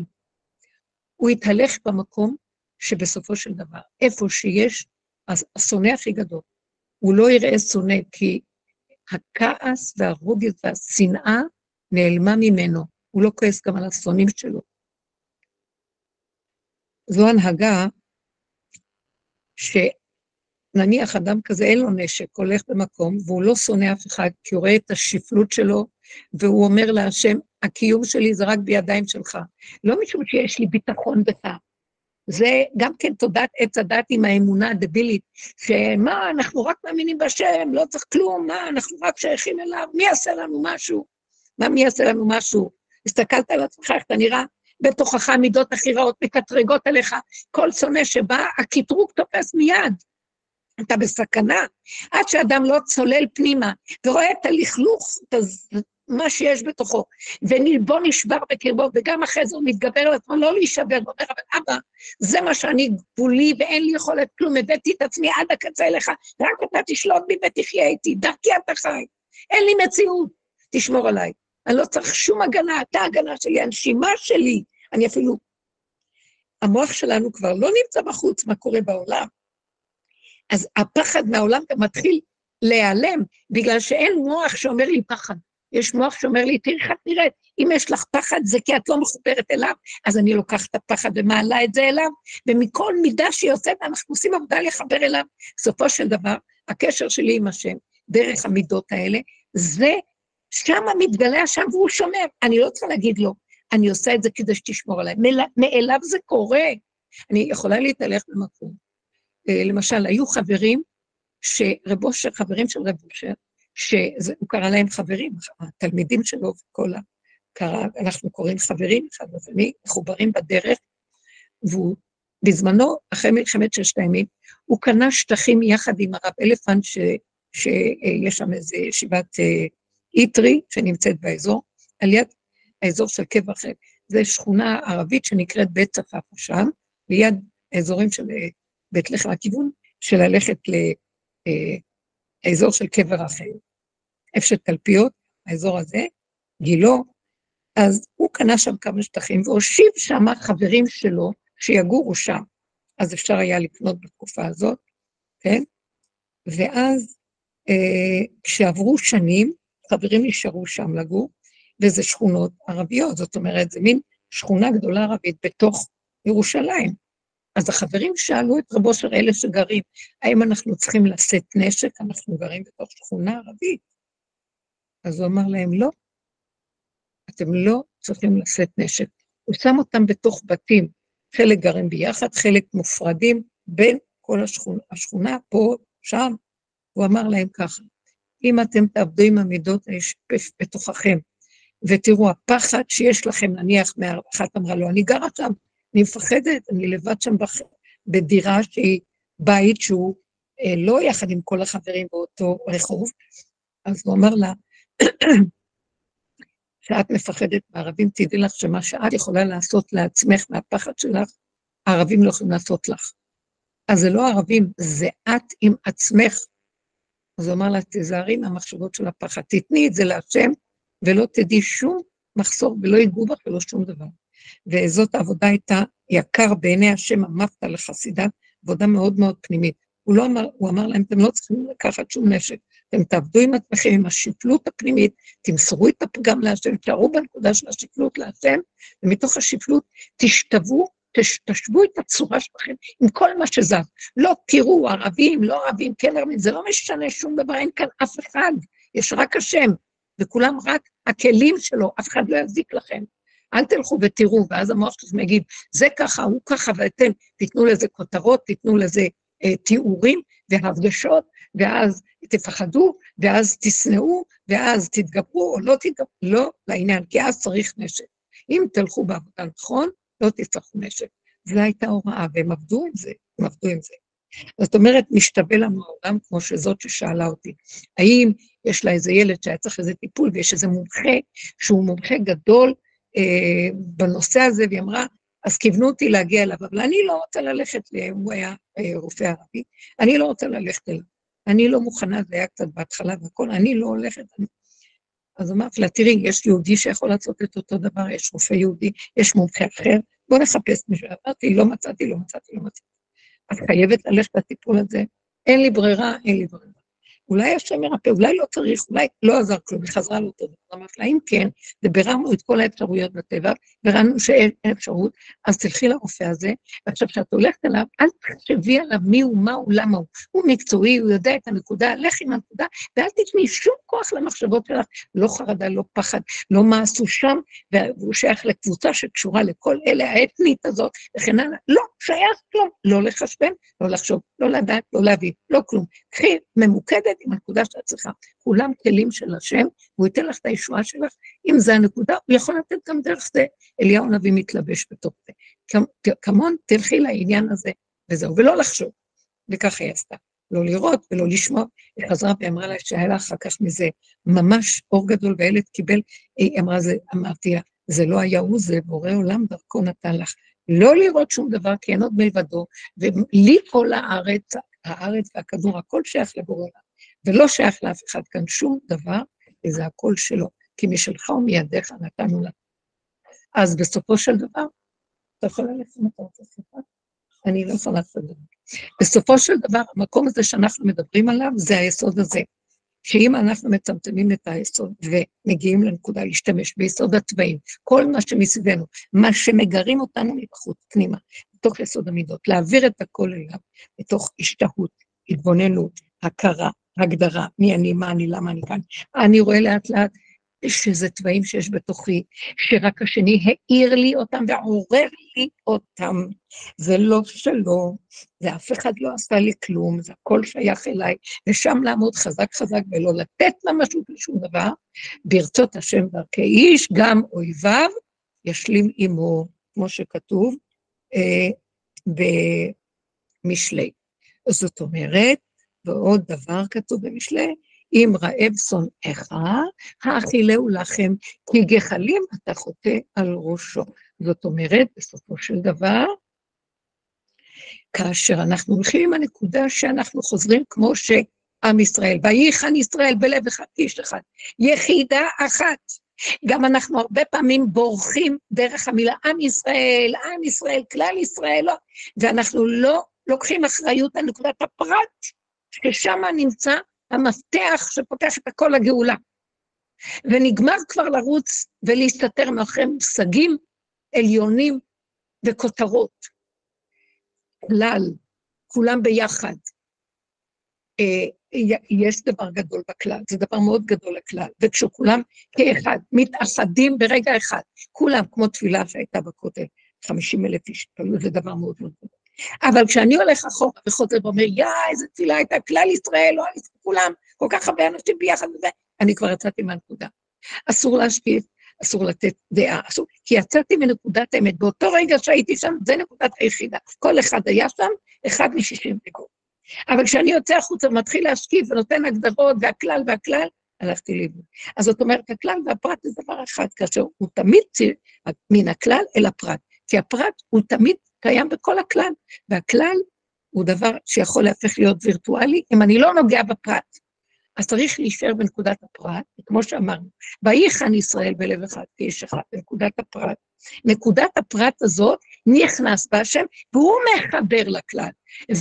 [SPEAKER 1] הוא יתהלך במקום שבסופו של דבר, איפה שיש השונא הכי גדול, הוא לא יראה שונא, כי הכעס והרוגז והשנאה נעלמה ממנו, הוא לא כועס גם על השונאים שלו. זו הנהגה שנניח אדם כזה אין לו נשק, הולך במקום, והוא לא שונא אף אחד, כי הוא רואה את השפלות שלו, והוא אומר להשם, הקיום שלי זה רק בידיים שלך. לא משום שיש לי ביטחון בך, זה גם כן תודעת עץ הדת עם האמונה הדבילית, שמה, אנחנו רק מאמינים בהשם, לא צריך כלום, מה, אנחנו רק שייכים אליו, מי יעשה לנו משהו? מה מי יעשה לנו משהו? הסתכלת על עצמך, איך אתה נראה? בתוכך מידות הכי רעות מקטרגות עליך, כל שונא שבא, הקטרוג תופס מיד. אתה בסכנה. עד שאדם לא צולל פנימה ורואה את הלכלוך, את מה שיש בתוכו, וליבו נשבר בקרבו, וגם אחרי זה הוא מתגבר על עצמו, לא להישבר, ואומר, אבל אבא, זה מה שאני גבולי ואין לי יכולת כלום, הבאתי את עצמי עד הקצה אליך, רק אתה תשלוט בי ותחיה איתי, דרכי אתה חי, אין לי מציאות, תשמור עליי. אני לא צריך שום הגנה, אתה הגנה שלי, הנשימה שלי, אני אפילו... המוח שלנו כבר לא נמצא בחוץ, מה קורה בעולם. אז הפחד מהעולם גם מתחיל להיעלם, בגלל שאין מוח שאומר לי פחד. יש מוח שאומר לי, תראי איך את נראית, אם יש לך פחד זה כי את לא מחוברת אליו, אז אני לוקחת את הפחד ומעלה את זה אליו, ומכל מידה עושה, אנחנו עושים עבודה לחבר אליו. בסופו של דבר, הקשר שלי עם השם, דרך המידות האלה, זה, שם מתגלה השם והוא שומר. אני לא צריכה להגיד לו, אני עושה את זה כדי שתשמור עליי. מאליו זה קורה. אני יכולה להתהלך במקום. אה, למשל, היו חברים, שרב אושר, חברים של רב אושר, שהוא קרא להם חברים, התלמידים שלו וכל ה... קרא, אנחנו קוראים חברים אחד לשני, מחוברים בדרך, והוא בזמנו, אחרי מלחמת ששת הימים, הוא קנה שטחים יחד עם הרב אלפנט, ש, שיש שם איזו ישיבת אה, איטרי שנמצאת באזור, על יד האזור של קבר חן. זו שכונה ערבית שנקראת בית צפפה שם, ליד האזורים של אה, בית לחם, הכיוון של ללכת לאזור אה, של קבר רחל. איפה שתלפיות, האזור הזה, גילו, אז הוא קנה שם כמה שטחים והושיב שם חברים שלו שיגורו שם. אז אפשר היה לקנות בתקופה הזאת, כן? ואז אה, כשעברו שנים, חברים נשארו שם לגור, וזה שכונות ערביות, זאת אומרת, זה מין שכונה גדולה ערבית בתוך ירושלים. אז החברים שאלו את רבו של אלה שגרים, האם אנחנו צריכים לשאת נשק? אנחנו גרים בתוך שכונה ערבית. אז הוא אמר להם, לא, אתם לא צריכים לשאת נשק. הוא שם אותם בתוך בתים, חלק גרים ביחד, חלק מופרדים בין כל השכונה, השכונה פה, שם. הוא אמר להם ככה, אם אתם תעבדו עם המידות בתוככם, ותראו, הפחד שיש לכם, נניח, אחת אמרה לו, אני גרה שם, אני מפחדת, אני לבד שם בח... בדירה שהיא בית שהוא אה, לא יחד עם כל החברים באותו רחוב, אז הוא אמר לה, שאת מפחדת מערבים, תדעי לך שמה שאת יכולה לעשות לעצמך מהפחד שלך, הערבים לא יכולים לעשות לך. אז זה לא ערבים, זה את עם עצמך. אז הוא אמר לה, תיזהרי מהמחשבות של הפחד, תתני את זה להשם, ולא תדעי שום מחסור, ולא ייגעו בך ולא שום דבר. וזאת העבודה הייתה יקר בעיני השם, אמרת לחסידה, עבודה מאוד מאוד פנימית. הוא לא אמר, הוא אמר להם, אתם לא צריכים לקחת שום נשק, אתם תעבדו עם עצמכם, עם השפלות הפנימית, תמסרו את הפגם להשם, תארו בנקודה של השפלות להשם, ומתוך השפלות תשתוו, תשוו את הצורה שלכם עם כל מה שזז. לא תראו, ערבים, לא ערבים, כן ערבים, זה לא משנה שום דבר, אין כאן אף אחד, יש רק השם, וכולם רק הכלים שלו, אף אחד לא יזיק לכם. אל תלכו ותראו, ואז המוח שלכם יגיד, זה ככה, הוא ככה, ואתם תיתנו לזה כותרות, תיתנו לזה אה, תיאורים והרגשות, ואז תפחדו, ואז תשנאו, ואז תתגברו או לא תתגברו, לא לעניין, כי אז צריך נשק. אם תלכו בעבודה נכון, לא תצטרכו נשק. זו הייתה הוראה, והם עבדו עם זה, הם עבדו עם זה. זאת אומרת, משתווה לנו העולם כמו שזאת ששאלה אותי. האם יש לה איזה ילד שהיה צריך איזה טיפול, ויש איזה מומחה שהוא מומחה גדול אה, בנושא הזה, והיא אמרה, אז כיוונו אותי להגיע אליו, אבל אני לא רוצה ללכת, הוא היה אה, רופא ערבי, אני לא רוצה ללכת אליו. אני לא מוכנה, זה היה קצת בהתחלה והכל, אני לא הולכת. אני... אז אמרתי לה, תראי, יש יהודי שיכול לעשות את אותו דבר, יש רופא יהודי, יש מומחה אחר, בוא נחפש מישהו. אמרתי, לא מצאתי, לא מצאתי, לא מצאתי. את חייבת ללכת לטיפול הזה, אין לי ברירה, אין לי ברירה. אולי השם ירפא, אולי לא צריך, אולי לא עזר כלום, היא חזרה לאותו דבר. אמרת לה, אם כן, וביררנו את כל האפשרויות בטבע, וראינו שאין אפשרות, אז תלכי לרופא הזה, ועכשיו כשאת הולכת אליו, אל תחשבי עליו מי הוא, מה הוא, למה הוא. הוא מקצועי, הוא יודע את הנקודה, לך עם הנקודה, ואל תתני שום כוח למחשבות שלך, לא חרדה, לא פחד, לא מה עשו שם, והוא שייך לקבוצה שקשורה לכל אלה, האתנית הזאת, וכן הלאה. לא, שייך כלום. לא לחשבן, לא לחשוב, לא לדעת, לא להבין, לא כלום. קחי ממוקדת עם הנקודה שאת צריכה. כולם כלים של השם, הוא ייתן לך את הישועה שלך. אם זה הנקודה, הוא יכול לתת גם דרך זה. אליהו הנביא מתלבש בתוך זה. כמון, תלכי לעניין הזה, וזהו, ולא לחשוב. וככה היא עשתה. לא לראות ולא לשמוע. היא חזרה ואמרה לה שהיה לה אחר כך מזה ממש אור גדול, והילד קיבל, היא אמרה, זה, אמרתי לה, זה לא היה הוא, זה בורא עולם דרכו נתן לך. לא לראות שום דבר, כי אין עוד מלבדו, ולי כל הארץ, הארץ והכדור, הכל שייך לבורא עולם, ולא שייך לאף אחד כאן שום דבר, וזה הכל שלו, כי משלך ומידיך נתנו לה. אז בסופו של דבר, אתה יכול ללכת אם אתה רוצה סליחה? אני לא יכולה לעשות את זה. בסופו של דבר, המקום הזה שאנחנו מדברים עליו, זה היסוד הזה. שאם אנחנו מצמצמים את היסוד ומגיעים לנקודה להשתמש ביסוד התוואים, כל מה שמסביבנו, מה שמגרים אותנו מבחוץ, פנימה, בתוך יסוד המידות, להעביר את הכל אליו, בתוך השתהות, התבוננות, הכרה, הגדרה, מי אני, מה אני, למה אני כאן. אני רואה לאט לאט שזה תוואים שיש בתוכי, שרק השני העיר לי אותם ועורר לי אותם. זה לא שלו, זה אף אחד לא עשה לי כלום, זה הכל שייך אליי, ושם לעמוד חזק חזק ולא לתת ממשות לשום דבר, ברצות השם דרכי איש, גם אויביו ישלים עמו, כמו שכתוב אה, במשלי. זאת אומרת, ועוד דבר כתוב במשלי, אם רעב שונאיך, האכילהו לכם, כי גחלים אתה חוטא על ראשו. זאת אומרת, בסופו של דבר, כאשר אנחנו הולכים עם הנקודה שאנחנו חוזרים כמו שעם ישראל, וייחן ישראל בלב אחד כאיש אחד, יחידה אחת. גם אנחנו הרבה פעמים בורחים דרך המילה עם ישראל, עם ישראל, כלל ישראל, לא, ואנחנו לא לוקחים אחריות על נקודת הפרט, ששם נמצא המפתח שפותח את הכל לגאולה. ונגמר כבר לרוץ ולהסתתר מאחורי מושגים עליונים וכותרות. כלל, כולם ביחד. אה, יש דבר גדול בכלל, זה דבר מאוד גדול לכלל, וכשכולם כאחד, מתאחדים ברגע אחד, כולם, כמו תפילה שהייתה בכותל, 50 אלף איש, זה דבר מאוד מאוד גדול. אבל כשאני הולך אחורה וחוזר ואומר, יא, איזה תפילה הייתה, כלל ישראל, לא על כולם, כל כך הרבה אנשים ביחד אני כבר יצאתי מהנקודה. אסור להשקיף, אסור לתת דעה, אסור, כי יצאתי מנקודת האמת. באותו רגע שהייתי שם, זה נקודת היחידה. כל אחד היה שם, אחד משישים דקות. אבל כשאני יוצא החוצה ומתחיל להשקיף ונותן הגדרות והכלל והכלל, הלכתי לאיבוד. אז זאת אומרת, הכלל והפרט זה דבר אחד, כאשר הוא תמיד ציר מן הכלל אל הפרט. כי הפרט הוא תמיד קיים בכל הכלל, והכלל הוא דבר שיכול להפך להיות וירטואלי אם אני לא נוגע בפרט. אז צריך להישאר בנקודת הפרט, כמו שאמרנו, וייחן ישראל בלב אחד כאיש אחד, בנקודת הפרט. נקודת הפרט הזאת נכנס בה השם, והוא מחבר לכלל.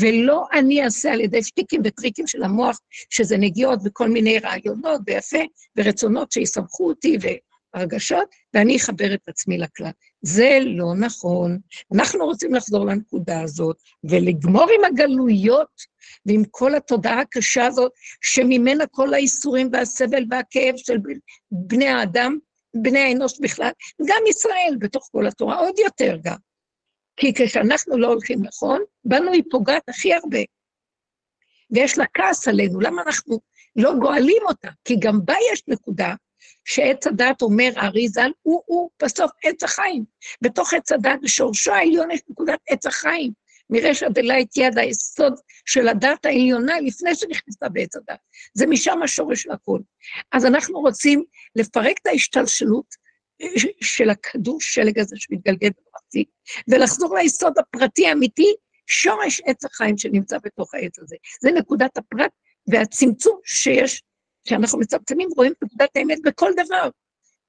[SPEAKER 1] ולא אני אעשה על ידי שטיקים וטריקים של המוח, שזה נגיעות וכל מיני רעיונות ויפה, ורצונות שיסמכו אותי והרגשות, ואני אחבר את עצמי לכלל. זה לא נכון. אנחנו רוצים לחזור לנקודה הזאת ולגמור עם הגלויות ועם כל התודעה הקשה הזאת, שממנה כל האיסורים והסבל והכאב של בני האדם, בני האנוש בכלל, גם ישראל בתוך כל התורה, עוד יותר גם. כי כשאנחנו לא הולכים נכון, בנו היא פוגעת הכי הרבה. ויש לה כעס עלינו, למה אנחנו לא גואלים אותה? כי גם בה יש נקודה שעץ הדת אומר, הארי ז"ל, הוא, הוא בסוף עץ החיים. בתוך עץ הדת, בשורשו העליון יש נקודת עץ החיים. מרשע דלית יד היסוד של הדת העליונה לפני שנכנסה בעץ הדת. זה משם השורש של הכול. אז אנחנו רוצים לפרק את ההשתלשלות של הכדור שלג הזה שמתגלגל במחצית, ולחזור ליסוד הפרטי האמיתי, שורש עץ החיים שנמצא בתוך העץ הזה. זה נקודת הפרט והצמצום שיש כשאנחנו מצמצמים, רואים את נקודת האמת בכל דבר.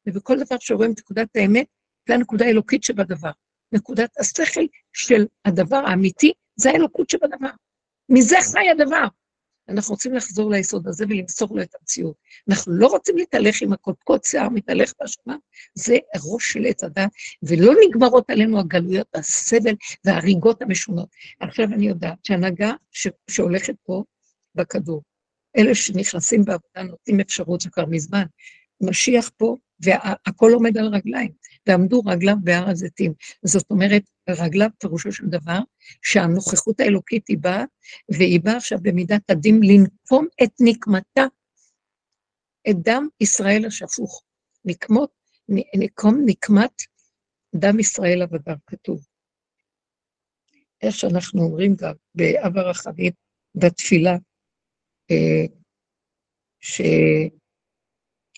[SPEAKER 1] ובכל דבר שרואים את נקודת האמת, זה הנקודה האלוקית שבדבר. נקודת השכל של הדבר האמיתי, זה האלוקות שבדבר. מזה חי הדבר. אנחנו רוצים לחזור ליסוד הזה ולמסור לו את המציאות. אנחנו לא רוצים להתהלך עם הקודקוד שיער מתהלך בשמה, זה ראש של עץ הדת, ולא נגמרות עלינו הגלויות והסבל וההריגות המשונות. עכשיו אני יודעת שהנהגה שהולכת פה בכדור, אלה שנכנסים בעבודה נותנים אפשרות, זה כבר מזמן, משיח פה, והכל עומד על רגליים, ועמדו רגליו בהר הזיתים. זאת אומרת, רגליו פירושו של דבר, שהנוכחות האלוקית היא באה, והיא באה עכשיו במידת הדין לנקום את נקמתה, את דם ישראל השפוך. נקמות, נקום נקמת דם ישראל עבדיו, כתוב. איך שאנחנו אומרים גם באב הרחמים, בתפילה, ש...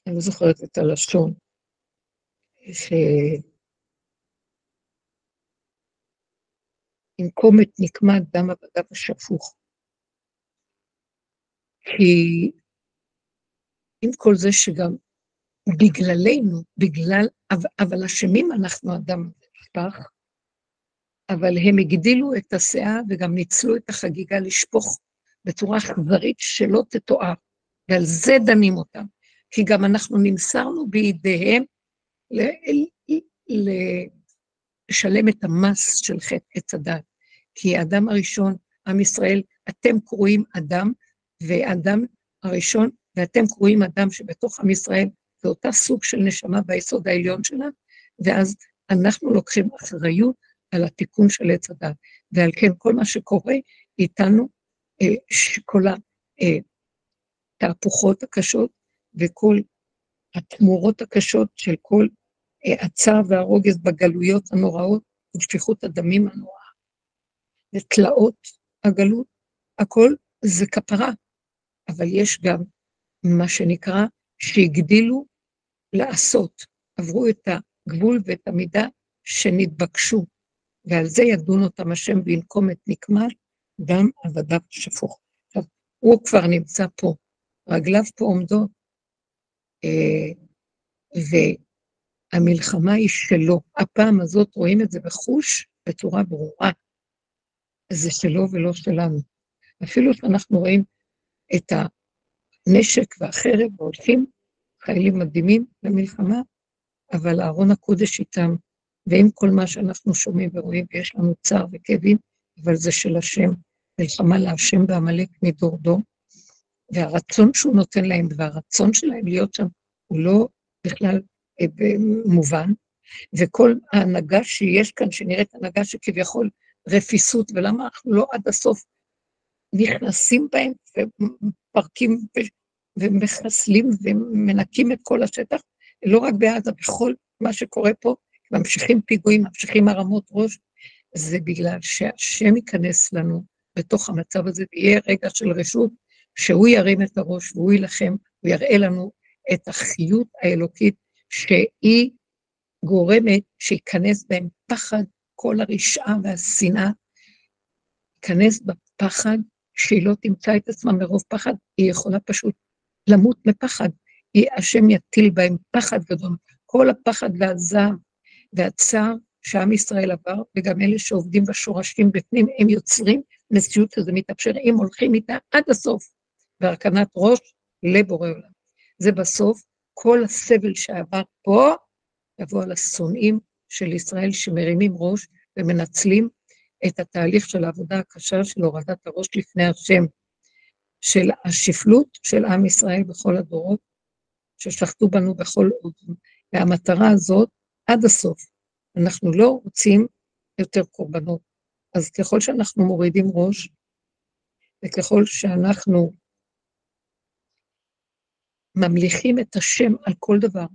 [SPEAKER 1] אני לא זוכרת את הלשון, שינקום את נקמת דם עבדיו השפוך. כי עם כל זה שגם בגללנו, בגלל, אבל אשמים אנחנו אדם נשפך, אבל הם הגדילו את הסאה וגם ניצלו את החגיגה לשפוך בצורה אכזרית שלא תתואר, ועל זה דנים אותם. כי גם אנחנו נמסרנו בידיהם לשלם את המס של חטא עץ הדת. כי האדם הראשון, עם ישראל, אתם קרואים אדם, ואדם הראשון, ואתם קרואים אדם שבתוך עם ישראל, זה אותה סוג של נשמה ביסוד העליון שלה, ואז אנחנו לוקחים אחריות על התיקון של עץ הדת. ועל כן כל מה שקורה איתנו, כל התהפוכות הקשות וכל התמורות הקשות של כל אה, הצער והרוגז בגלויות הנוראות ושפיכות הדמים הנוראה, ותלאות הגלות, הכל זה כפרה, אבל יש גם מה שנקרא שהגדילו לעשות, עברו את הגבול ואת המידה שנתבקשו, ועל זה ידון אותם השם וינקום את נקמת דם עבדיו שפוך. עכשיו, הוא כבר נמצא פה, רגליו פה עומדות, אה, והמלחמה היא שלו. הפעם הזאת רואים את זה בחוש בצורה ברורה. זה שלו ולא שלנו. אפילו שאנחנו רואים את הנשק והחרב והולכים חיילים מדהימים למלחמה, אבל אהרון הקודש איתם, ועם כל מה שאנחנו שומעים ורואים, ויש לנו צער וכאבים, אבל זה של השם, מלחמה להשם בעמלק מדור דור, והרצון שהוא נותן להם, והרצון שלהם להיות שם, הוא לא בכלל אה, מובן, וכל ההנהגה שיש כאן, שנראית הנהגה שכביכול רפיסות, ולמה אנחנו לא עד הסוף נכנסים בהם ומפרקים ומחסלים ומנקים את כל השטח, לא רק בעזה, בכל מה שקורה פה, ממשיכים פיגועים, ממשיכים הרמות ראש, זה בגלל שהשם ייכנס לנו בתוך המצב הזה, ויהיה רגע של רשות, שהוא ירים את הראש והוא יילחם, הוא יראה לנו את החיות האלוקית שהיא גורמת שייכנס בהם פחד, כל הרשעה והשנאה, ייכנס בפחד, שהיא לא תמצא את עצמה מרוב פחד, היא יכולה פשוט למות מפחד. היא, השם יטיל בהם פחד גדול. כל הפחד והזעם והצער שעם ישראל עבר, וגם אלה שעובדים בשורשים בפנים, הם יוצרים מציאות שזה מתאפשר, אם הולכים איתה עד הסוף, בהרכנת ראש לבורא עולם. זה בסוף, כל הסבל שעבר פה, יבוא על השונאים של ישראל שמרימים ראש ומנצלים את התהליך של העבודה הקשה של הורדת הראש לפני השם, של השפלות של עם ישראל בכל הדורות, ששחטו בנו בכל עוד. והמטרה הזאת, עד הסוף, אנחנו לא רוצים יותר קורבנות. אז ככל שאנחנו מורידים ראש, וככל שאנחנו ממליכים את השם על כל דבר,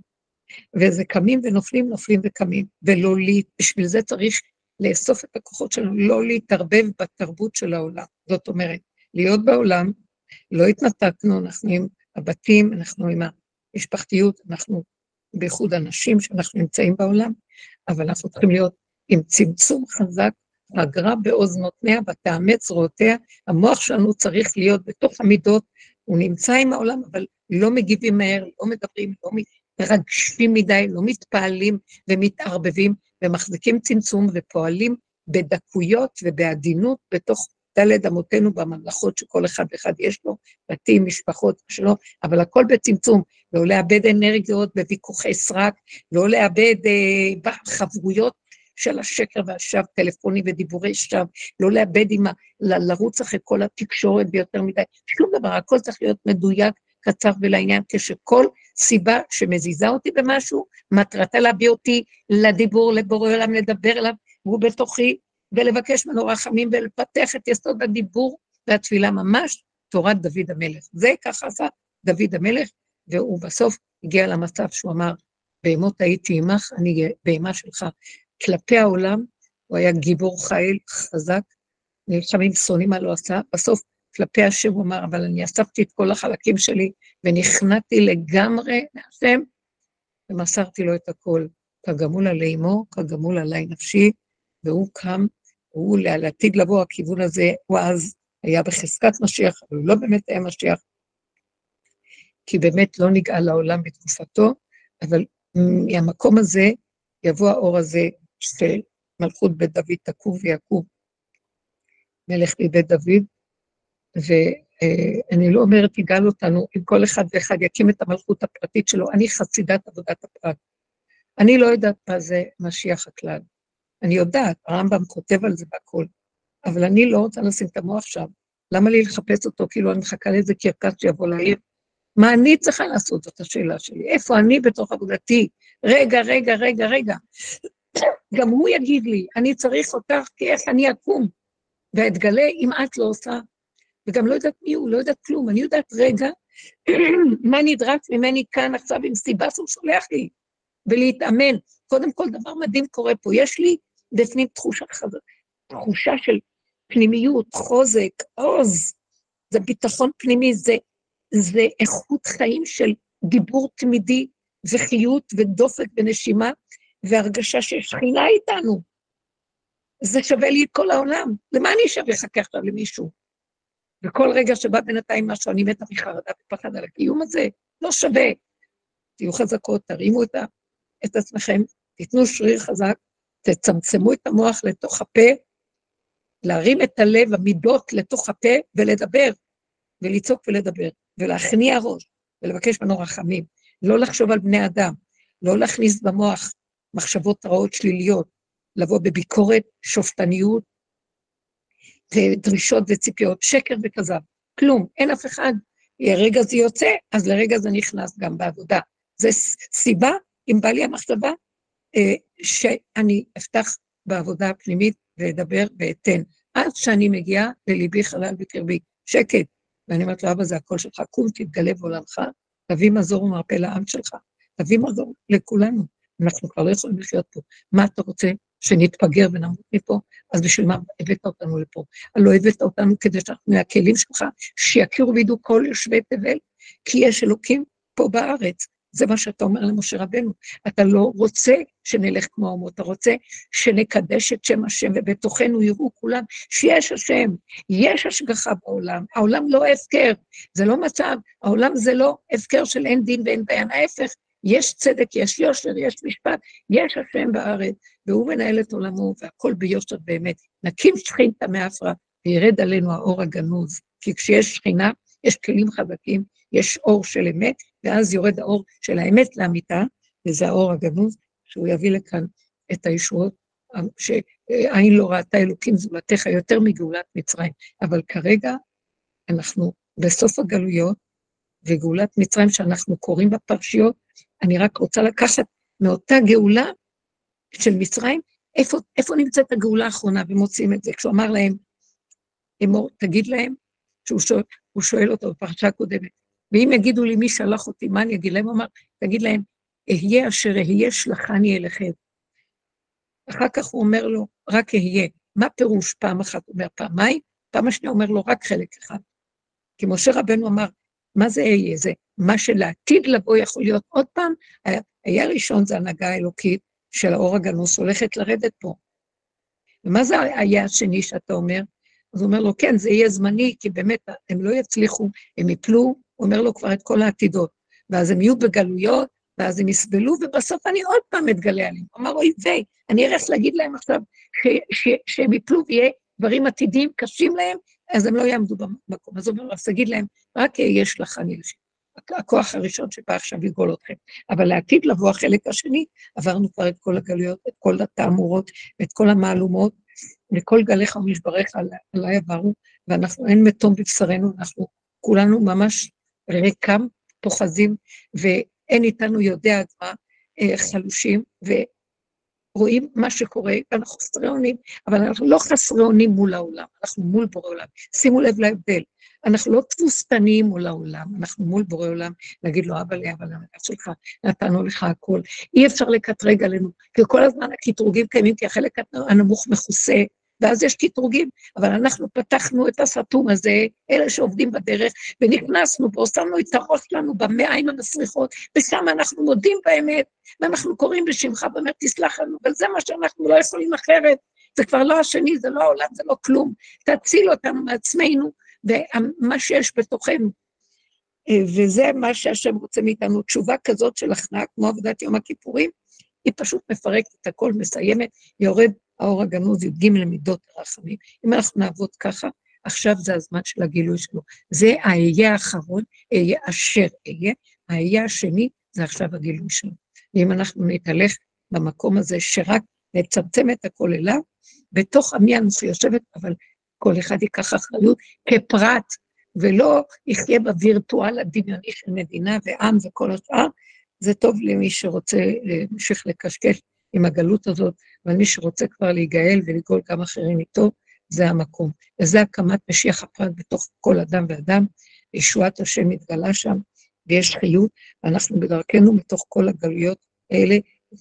[SPEAKER 1] וזה קמים ונופלים, נופלים וקמים, ולא לי, בשביל זה צריך לאסוף את הכוחות שלנו, לא להתערבב בתרבות של העולם. זאת אומרת, להיות בעולם, לא התנתקנו, אנחנו עם הבתים, אנחנו עם המשפחתיות, אנחנו בייחוד אנשים שאנחנו נמצאים בעולם, אבל אנחנו צריכים להיות עם צמצום חזק, הגרה באוזנותיה ותאמץ זרועותיה, המוח שלנו צריך להיות בתוך המידות, הוא נמצא עם העולם, אבל לא מגיבים מהר, לא מדברים, לא מרגשים מדי, לא מתפעלים ומתערבבים, ומחזיקים צמצום ופועלים בדקויות ובעדינות בתוך דלת אמותינו בממלכות שכל אחד ואחד יש לו, בתים, משפחות שלו, אבל הכל בצמצום, לא לאבד אנרגיות בוויכוחי סרק, לא לאבד אה, חברויות של השקר והשווא, טלפונים ודיבורי שווא, לא לאבד עם ה... לרוץ אחרי כל התקשורת ביותר מדי, שום דבר, הכל צריך להיות מדויק, קצר ולעניין, כשכל סיבה שמזיזה אותי במשהו, מטרתה להביא אותי לדיבור, לבורא עולם, לדבר אליו, והוא בתוכי, ולבקש ממנו רחמים ולפתח את יסוד הדיבור והתפילה ממש, תורת דוד המלך. זה ככה עשה דוד המלך, והוא בסוף הגיע למצב שהוא אמר, בהמות הייתי עמך, אני בהמה שלך. כלפי העולם, הוא היה גיבור חיל, חזק, נלחמים שונאים מה לא עשה, בסוף כלפי השם הוא אמר, אבל אני אספתי את כל החלקים שלי ונכנעתי לגמרי להשם, ומסרתי לו את הכל. כגמול עלי אמו, כגמול עלי נפשי, והוא קם, הוא לעתיד לבוא, הכיוון הזה, הוא אז היה בחזקת משיח, אבל הוא לא באמת היה משיח, כי באמת לא נגאל לעולם בתקופתו, אבל מהמקום הזה יבוא האור הזה של מלכות בית דוד תקום ויקום. מלך מבית דוד, ואני לא אומרת, יגאל אותנו, אם כל אחד ואחד יקים את המלכות הפרטית שלו, אני חסידת עבודת הפרט. אני לא יודעת מה זה משיח הכלל. אני יודעת, הרמב"ם כותב על זה והכול, אבל אני לא רוצה לשים את המוח שם. למה לי לחפש אותו כאילו אני מחכה לאיזה קרקס שיבוא לעיר? מה אני צריכה לעשות? זאת השאלה שלי. איפה אני בתוך עבודתי? רגע, רגע, רגע, רגע. גם הוא יגיד לי, אני צריך אותך, כי איך אני אקום? ואתגלה אם את לא עושה. וגם לא יודעת מי הוא, לא יודעת כלום. אני יודעת רגע מה נדרש ממני כאן עכשיו עם סיבה שהוא שולח לי, ולהתאמן. קודם כל, דבר מדהים קורה פה. יש לי בפנים תחושה, תחושה של פנימיות, חוזק, עוז. זה ביטחון פנימי, זה, זה איכות חיים של דיבור תמידי וחיות ודופק ונשימה, והרגשה שיש שכינה איתנו. זה שווה לי את כל העולם. למה אני שווה לחכה עכשיו למישהו? וכל רגע שבא בינתיים משהו, אני מתה מחרדה ופחד על הקיום הזה, לא שווה. תהיו חזקות, תרימו את, את עצמכם, תיתנו שריר חזק, תצמצמו את המוח לתוך הפה, להרים את הלב, המידות לתוך הפה, ולדבר, ולצעוק ולדבר, ולהכניע ראש, ולבקש ממנו רחמים. לא לחשוב על בני אדם, לא להכניס במוח מחשבות רעות שליליות, לבוא בביקורת, שופטניות, ודרישות וציפיות, שקר וכזב, כלום, אין אף אחד. לרגע זה יוצא, אז לרגע זה נכנס גם בעבודה. זו סיבה, אם בא לי המחשבה, אה, שאני אפתח בעבודה הפנימית ואדבר ואתן, עד שאני מגיעה לליבי חלל בקרבי, שקט. ואני אומרת לו, אבא, זה הקול שלך, קום, תתגלה בעולמך, תביא מזור ומרפא לעם שלך, תביא מזור לכולנו. אנחנו כבר לא יכולים לחיות פה. מה אתה רוצה? שנתפגר ונמות מפה? אז בשביל מה הבאת אותנו לפה? הלא הבאת אותנו כדי שאנחנו מהכלים שלך, שיכירו וידעו כל יושבי תבל, כי יש אלוקים פה בארץ. זה מה שאתה אומר למשה רבנו. אתה לא רוצה שנלך כמו האומות, אתה רוצה שנקדש את שם השם, ובתוכנו יראו כולם שיש השם, יש השגחה בעולם, העולם לא הפקר, זה לא מצב, העולם זה לא הפקר של אין דין ואין דיין, ההפך, יש צדק, יש יושר, יש משפט, יש השם בארץ, והוא מנהל את עולמו, והכל ביושר באמת. נקים שכינתא מאפרה, וירד עלינו האור הגנוז, כי כשיש שכינה, יש כלים חזקים, יש אור של אמת, ואז יורד האור של האמת לאמיתה, וזה האור הגנוז, שהוא יביא לכאן את הישועות, שעין לא ראתה אלוקים זולתך יותר מגאולת מצרים. אבל כרגע אנחנו בסוף הגלויות, וגאולת מצרים שאנחנו קוראים בפרשיות, אני רק רוצה לקחת מאותה גאולה של מצרים, איפה, איפה נמצאת הגאולה האחרונה, ומוצאים את זה. כשהוא אמר להם, אמור, תגיד להם, שהוא שואל, שואל אותו בפרשה הקודמת, ואם יגידו לי מי שלח אותי, מה אני אגיד להם? הוא אמר, תגיד להם, אהיה אשר אהיה שלחני אליכם. אחר כך הוא אומר לו, רק אהיה. מה פירוש פעם אחת אומר פעמיים? פעם השנייה אומר לו, רק חלק אחד. כי משה רבנו אמר, מה זה אהיה? זה מה שלעתיד לבוא יכול להיות עוד פעם. היה ראשון זה הנהגה האלוקית של האור הגנוס הולכת לרדת פה. ומה זה היה השני שאתה אומר? אז הוא אומר לו, כן, זה יהיה זמני, כי באמת הם לא יצליחו, הם יפלו, הוא אומר לו כבר את כל העתידות. ואז הם יהיו בגלויות, ואז הם יסבלו, ובסוף אני עוד פעם אתגלה עליהם. אמר, אוי ויי, אני אלך להגיד להם עכשיו שהם יפלו ויהיה דברים עתידיים קשים להם, אז הם לא יעמדו במקום. אז הוא אומר, אז תגיד להם, רק יש לך אלך. הכוח הראשון שבא עכשיו לגאול אתכם. אבל לעתיד לבוא החלק השני, עברנו כבר את כל הגלויות, את כל התעמורות, את כל המהלומות, וכל גליך ומשבריך עליי עברו, ואנחנו, אין מתום בבשרנו, אנחנו כולנו ממש ריקם, פוחזים, ואין איתנו יודע עד מה, אה, חלושים, ורואים מה שקורה, ואנחנו חסרי אונים, אבל אנחנו לא חסרי אונים מול העולם, אנחנו מול בורא עולם. שימו לב להבדל. אנחנו לא תבוסתניים מול העולם, אנחנו מול בורא עולם, להגיד לו, אבא לי, אבל המדע שלך, נתנו לך הכול. אי אפשר לקטרג עלינו, כי כל הזמן הקטרוגים קיימים, כי החלק הנמוך מכוסה, ואז יש קטרוגים, אבל אנחנו פתחנו את הסתום הזה, אלה שעובדים בדרך, ונכנסנו בו, שמנו את הראש שלנו במעיים המסריחות, ושם אנחנו מודים באמת, ואנחנו קוראים בשמך, באמת תסלח לנו, אבל זה מה שאנחנו לא יכולים אחרת. זה כבר לא השני, זה לא העולם, זה לא כלום. תציל אותנו מעצמנו, ומה שיש בתוכנו. אה, וזה מה שהשם רוצה מאיתנו, תשובה כזאת של הכנעה, כמו עבודת יום הכיפורים, היא פשוט מפרקת את הכל, מסיימת, יורד האור הגנוז, י"ג למידות הרחמים. אם אנחנו נעבוד ככה, עכשיו זה הזמן של הגילוי שלו. זה האהיה האחרון, אהיה אשר אהיה, האהיה השני, זה עכשיו הגילוי שלו. ואם אנחנו נתהלך במקום הזה, שרק נצמצם את הכל אליו, בתוך עמי אנוכי יושבת, אבל כל אחד ייקח אחריות כפרט, ולא יחיה בווירטואל הדמיוני של מדינה ועם וכל השאר. זה טוב למי שרוצה להמשיך לקשקש עם הגלות הזאת, אבל מי שרוצה כבר להיגאל ולגאול גם אחרים איתו, זה המקום. וזה הקמת משיח הפרט בתוך כל אדם ואדם, ישועת השם מתגלה שם, ויש חיות, ואנחנו בדרכנו מתוך כל הגלויות האלה,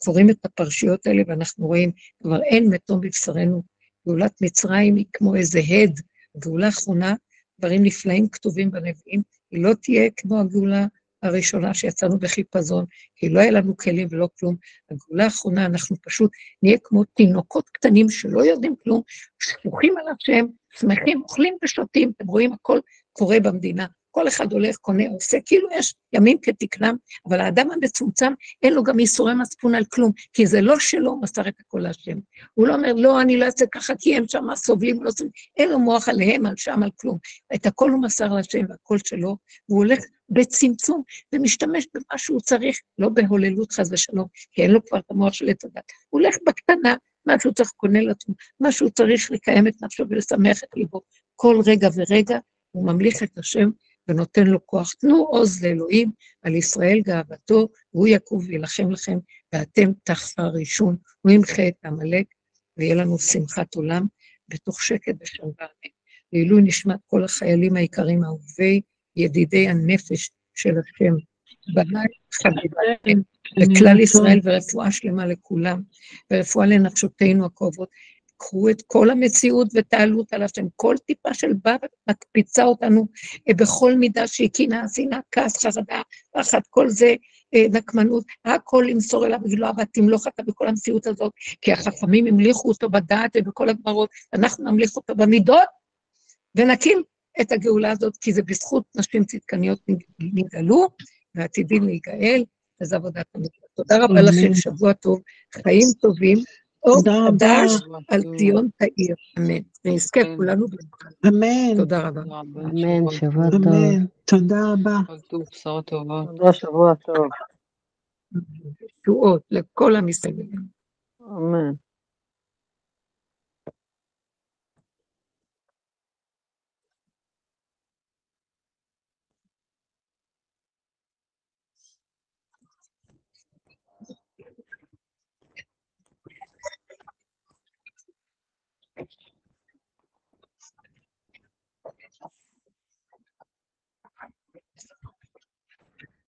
[SPEAKER 1] קוראים את הפרשיות האלה, ואנחנו רואים, כבר אין מתום בבשרנו. גאולת מצרים היא כמו איזה הד, גאולה אחרונה, דברים נפלאים כתובים בנביאים, היא לא תהיה כמו הגאולה הראשונה שיצאנו בחיפזון, כי לא היה לנו כלים ולא כלום. הגאולה האחרונה, אנחנו פשוט נהיה כמו תינוקות קטנים שלא יודעים כלום, שפוכים על השם, שמחים, אוכלים ושותים, אתם רואים, הכל קורה במדינה. כל אחד הולך, קונה, עושה, כאילו יש ימים כתקנם, אבל האדם המצומצם, אין לו גם ייסורי מצפון על כלום, כי זה לא שלו מסר את הכל להשם. הוא לא אומר, לא, אני לא אעשה ככה, כי הם שם סובלים, לא סובלים, אין לו מוח עליהם, על שם, על כלום. את הכל הוא מסר להשם והכל שלו, והוא הולך בצמצום, ומשתמש במה שהוא צריך, לא בהוללות חס ושלום, כי אין לו כבר את המוח של עץ הדת. הוא הולך בקטנה, מה שהוא צריך קונה לעצמו, מה שהוא צריך לקיים את נפשו ולשמח את ליבו. כל רגע ורגע הוא ממליך את השם ונותן לו כוח. תנו עוז לאלוהים על ישראל גאוותו, והוא יקום וילחם לכם, ואתם תחפר ראשון. הוא ימחה את עמלק, ויהיה לנו שמחת עולם בתוך שקט ושלווה. לעילוי נשמת כל החיילים היקרים אהובי, ידידי הנפש של השם. בניי חביבתם לכלל ישראל ורפואה שלמה לכולם, ורפואה לנפשותינו הכואבות. קחו את כל המציאות ותעלו אותה להשם. כל טיפה של בר מקפיצה אותנו אה, בכל מידה שהיא קנאה, שנאה, כעס, חרדה, פחד, כל זה אה, נקמנות, הכל למסור אליו ולא אבל תמלוך אתה בכל המציאות הזאת, כי החכמים המליכו אותו בדעת ובכל הגמרות, אנחנו נמליך אותו במידות, ונקים את הגאולה הזאת, כי זה בזכות נשים צדקניות נגאלו, ועתידים להיגאל, וזו עבודת המצוות. תודה רבה לכם, שבוע טוב, חיים טובים. אור חדש על ציון תאיר, אמן. ונזכה כולנו בברכה.
[SPEAKER 2] אמן.
[SPEAKER 1] תודה רבה.
[SPEAKER 3] אמן, שבוע טוב.
[SPEAKER 2] אמן. תודה רבה.
[SPEAKER 3] תודה, שבוע טוב.
[SPEAKER 1] תשועות לכל המסתגלים.
[SPEAKER 3] אמן.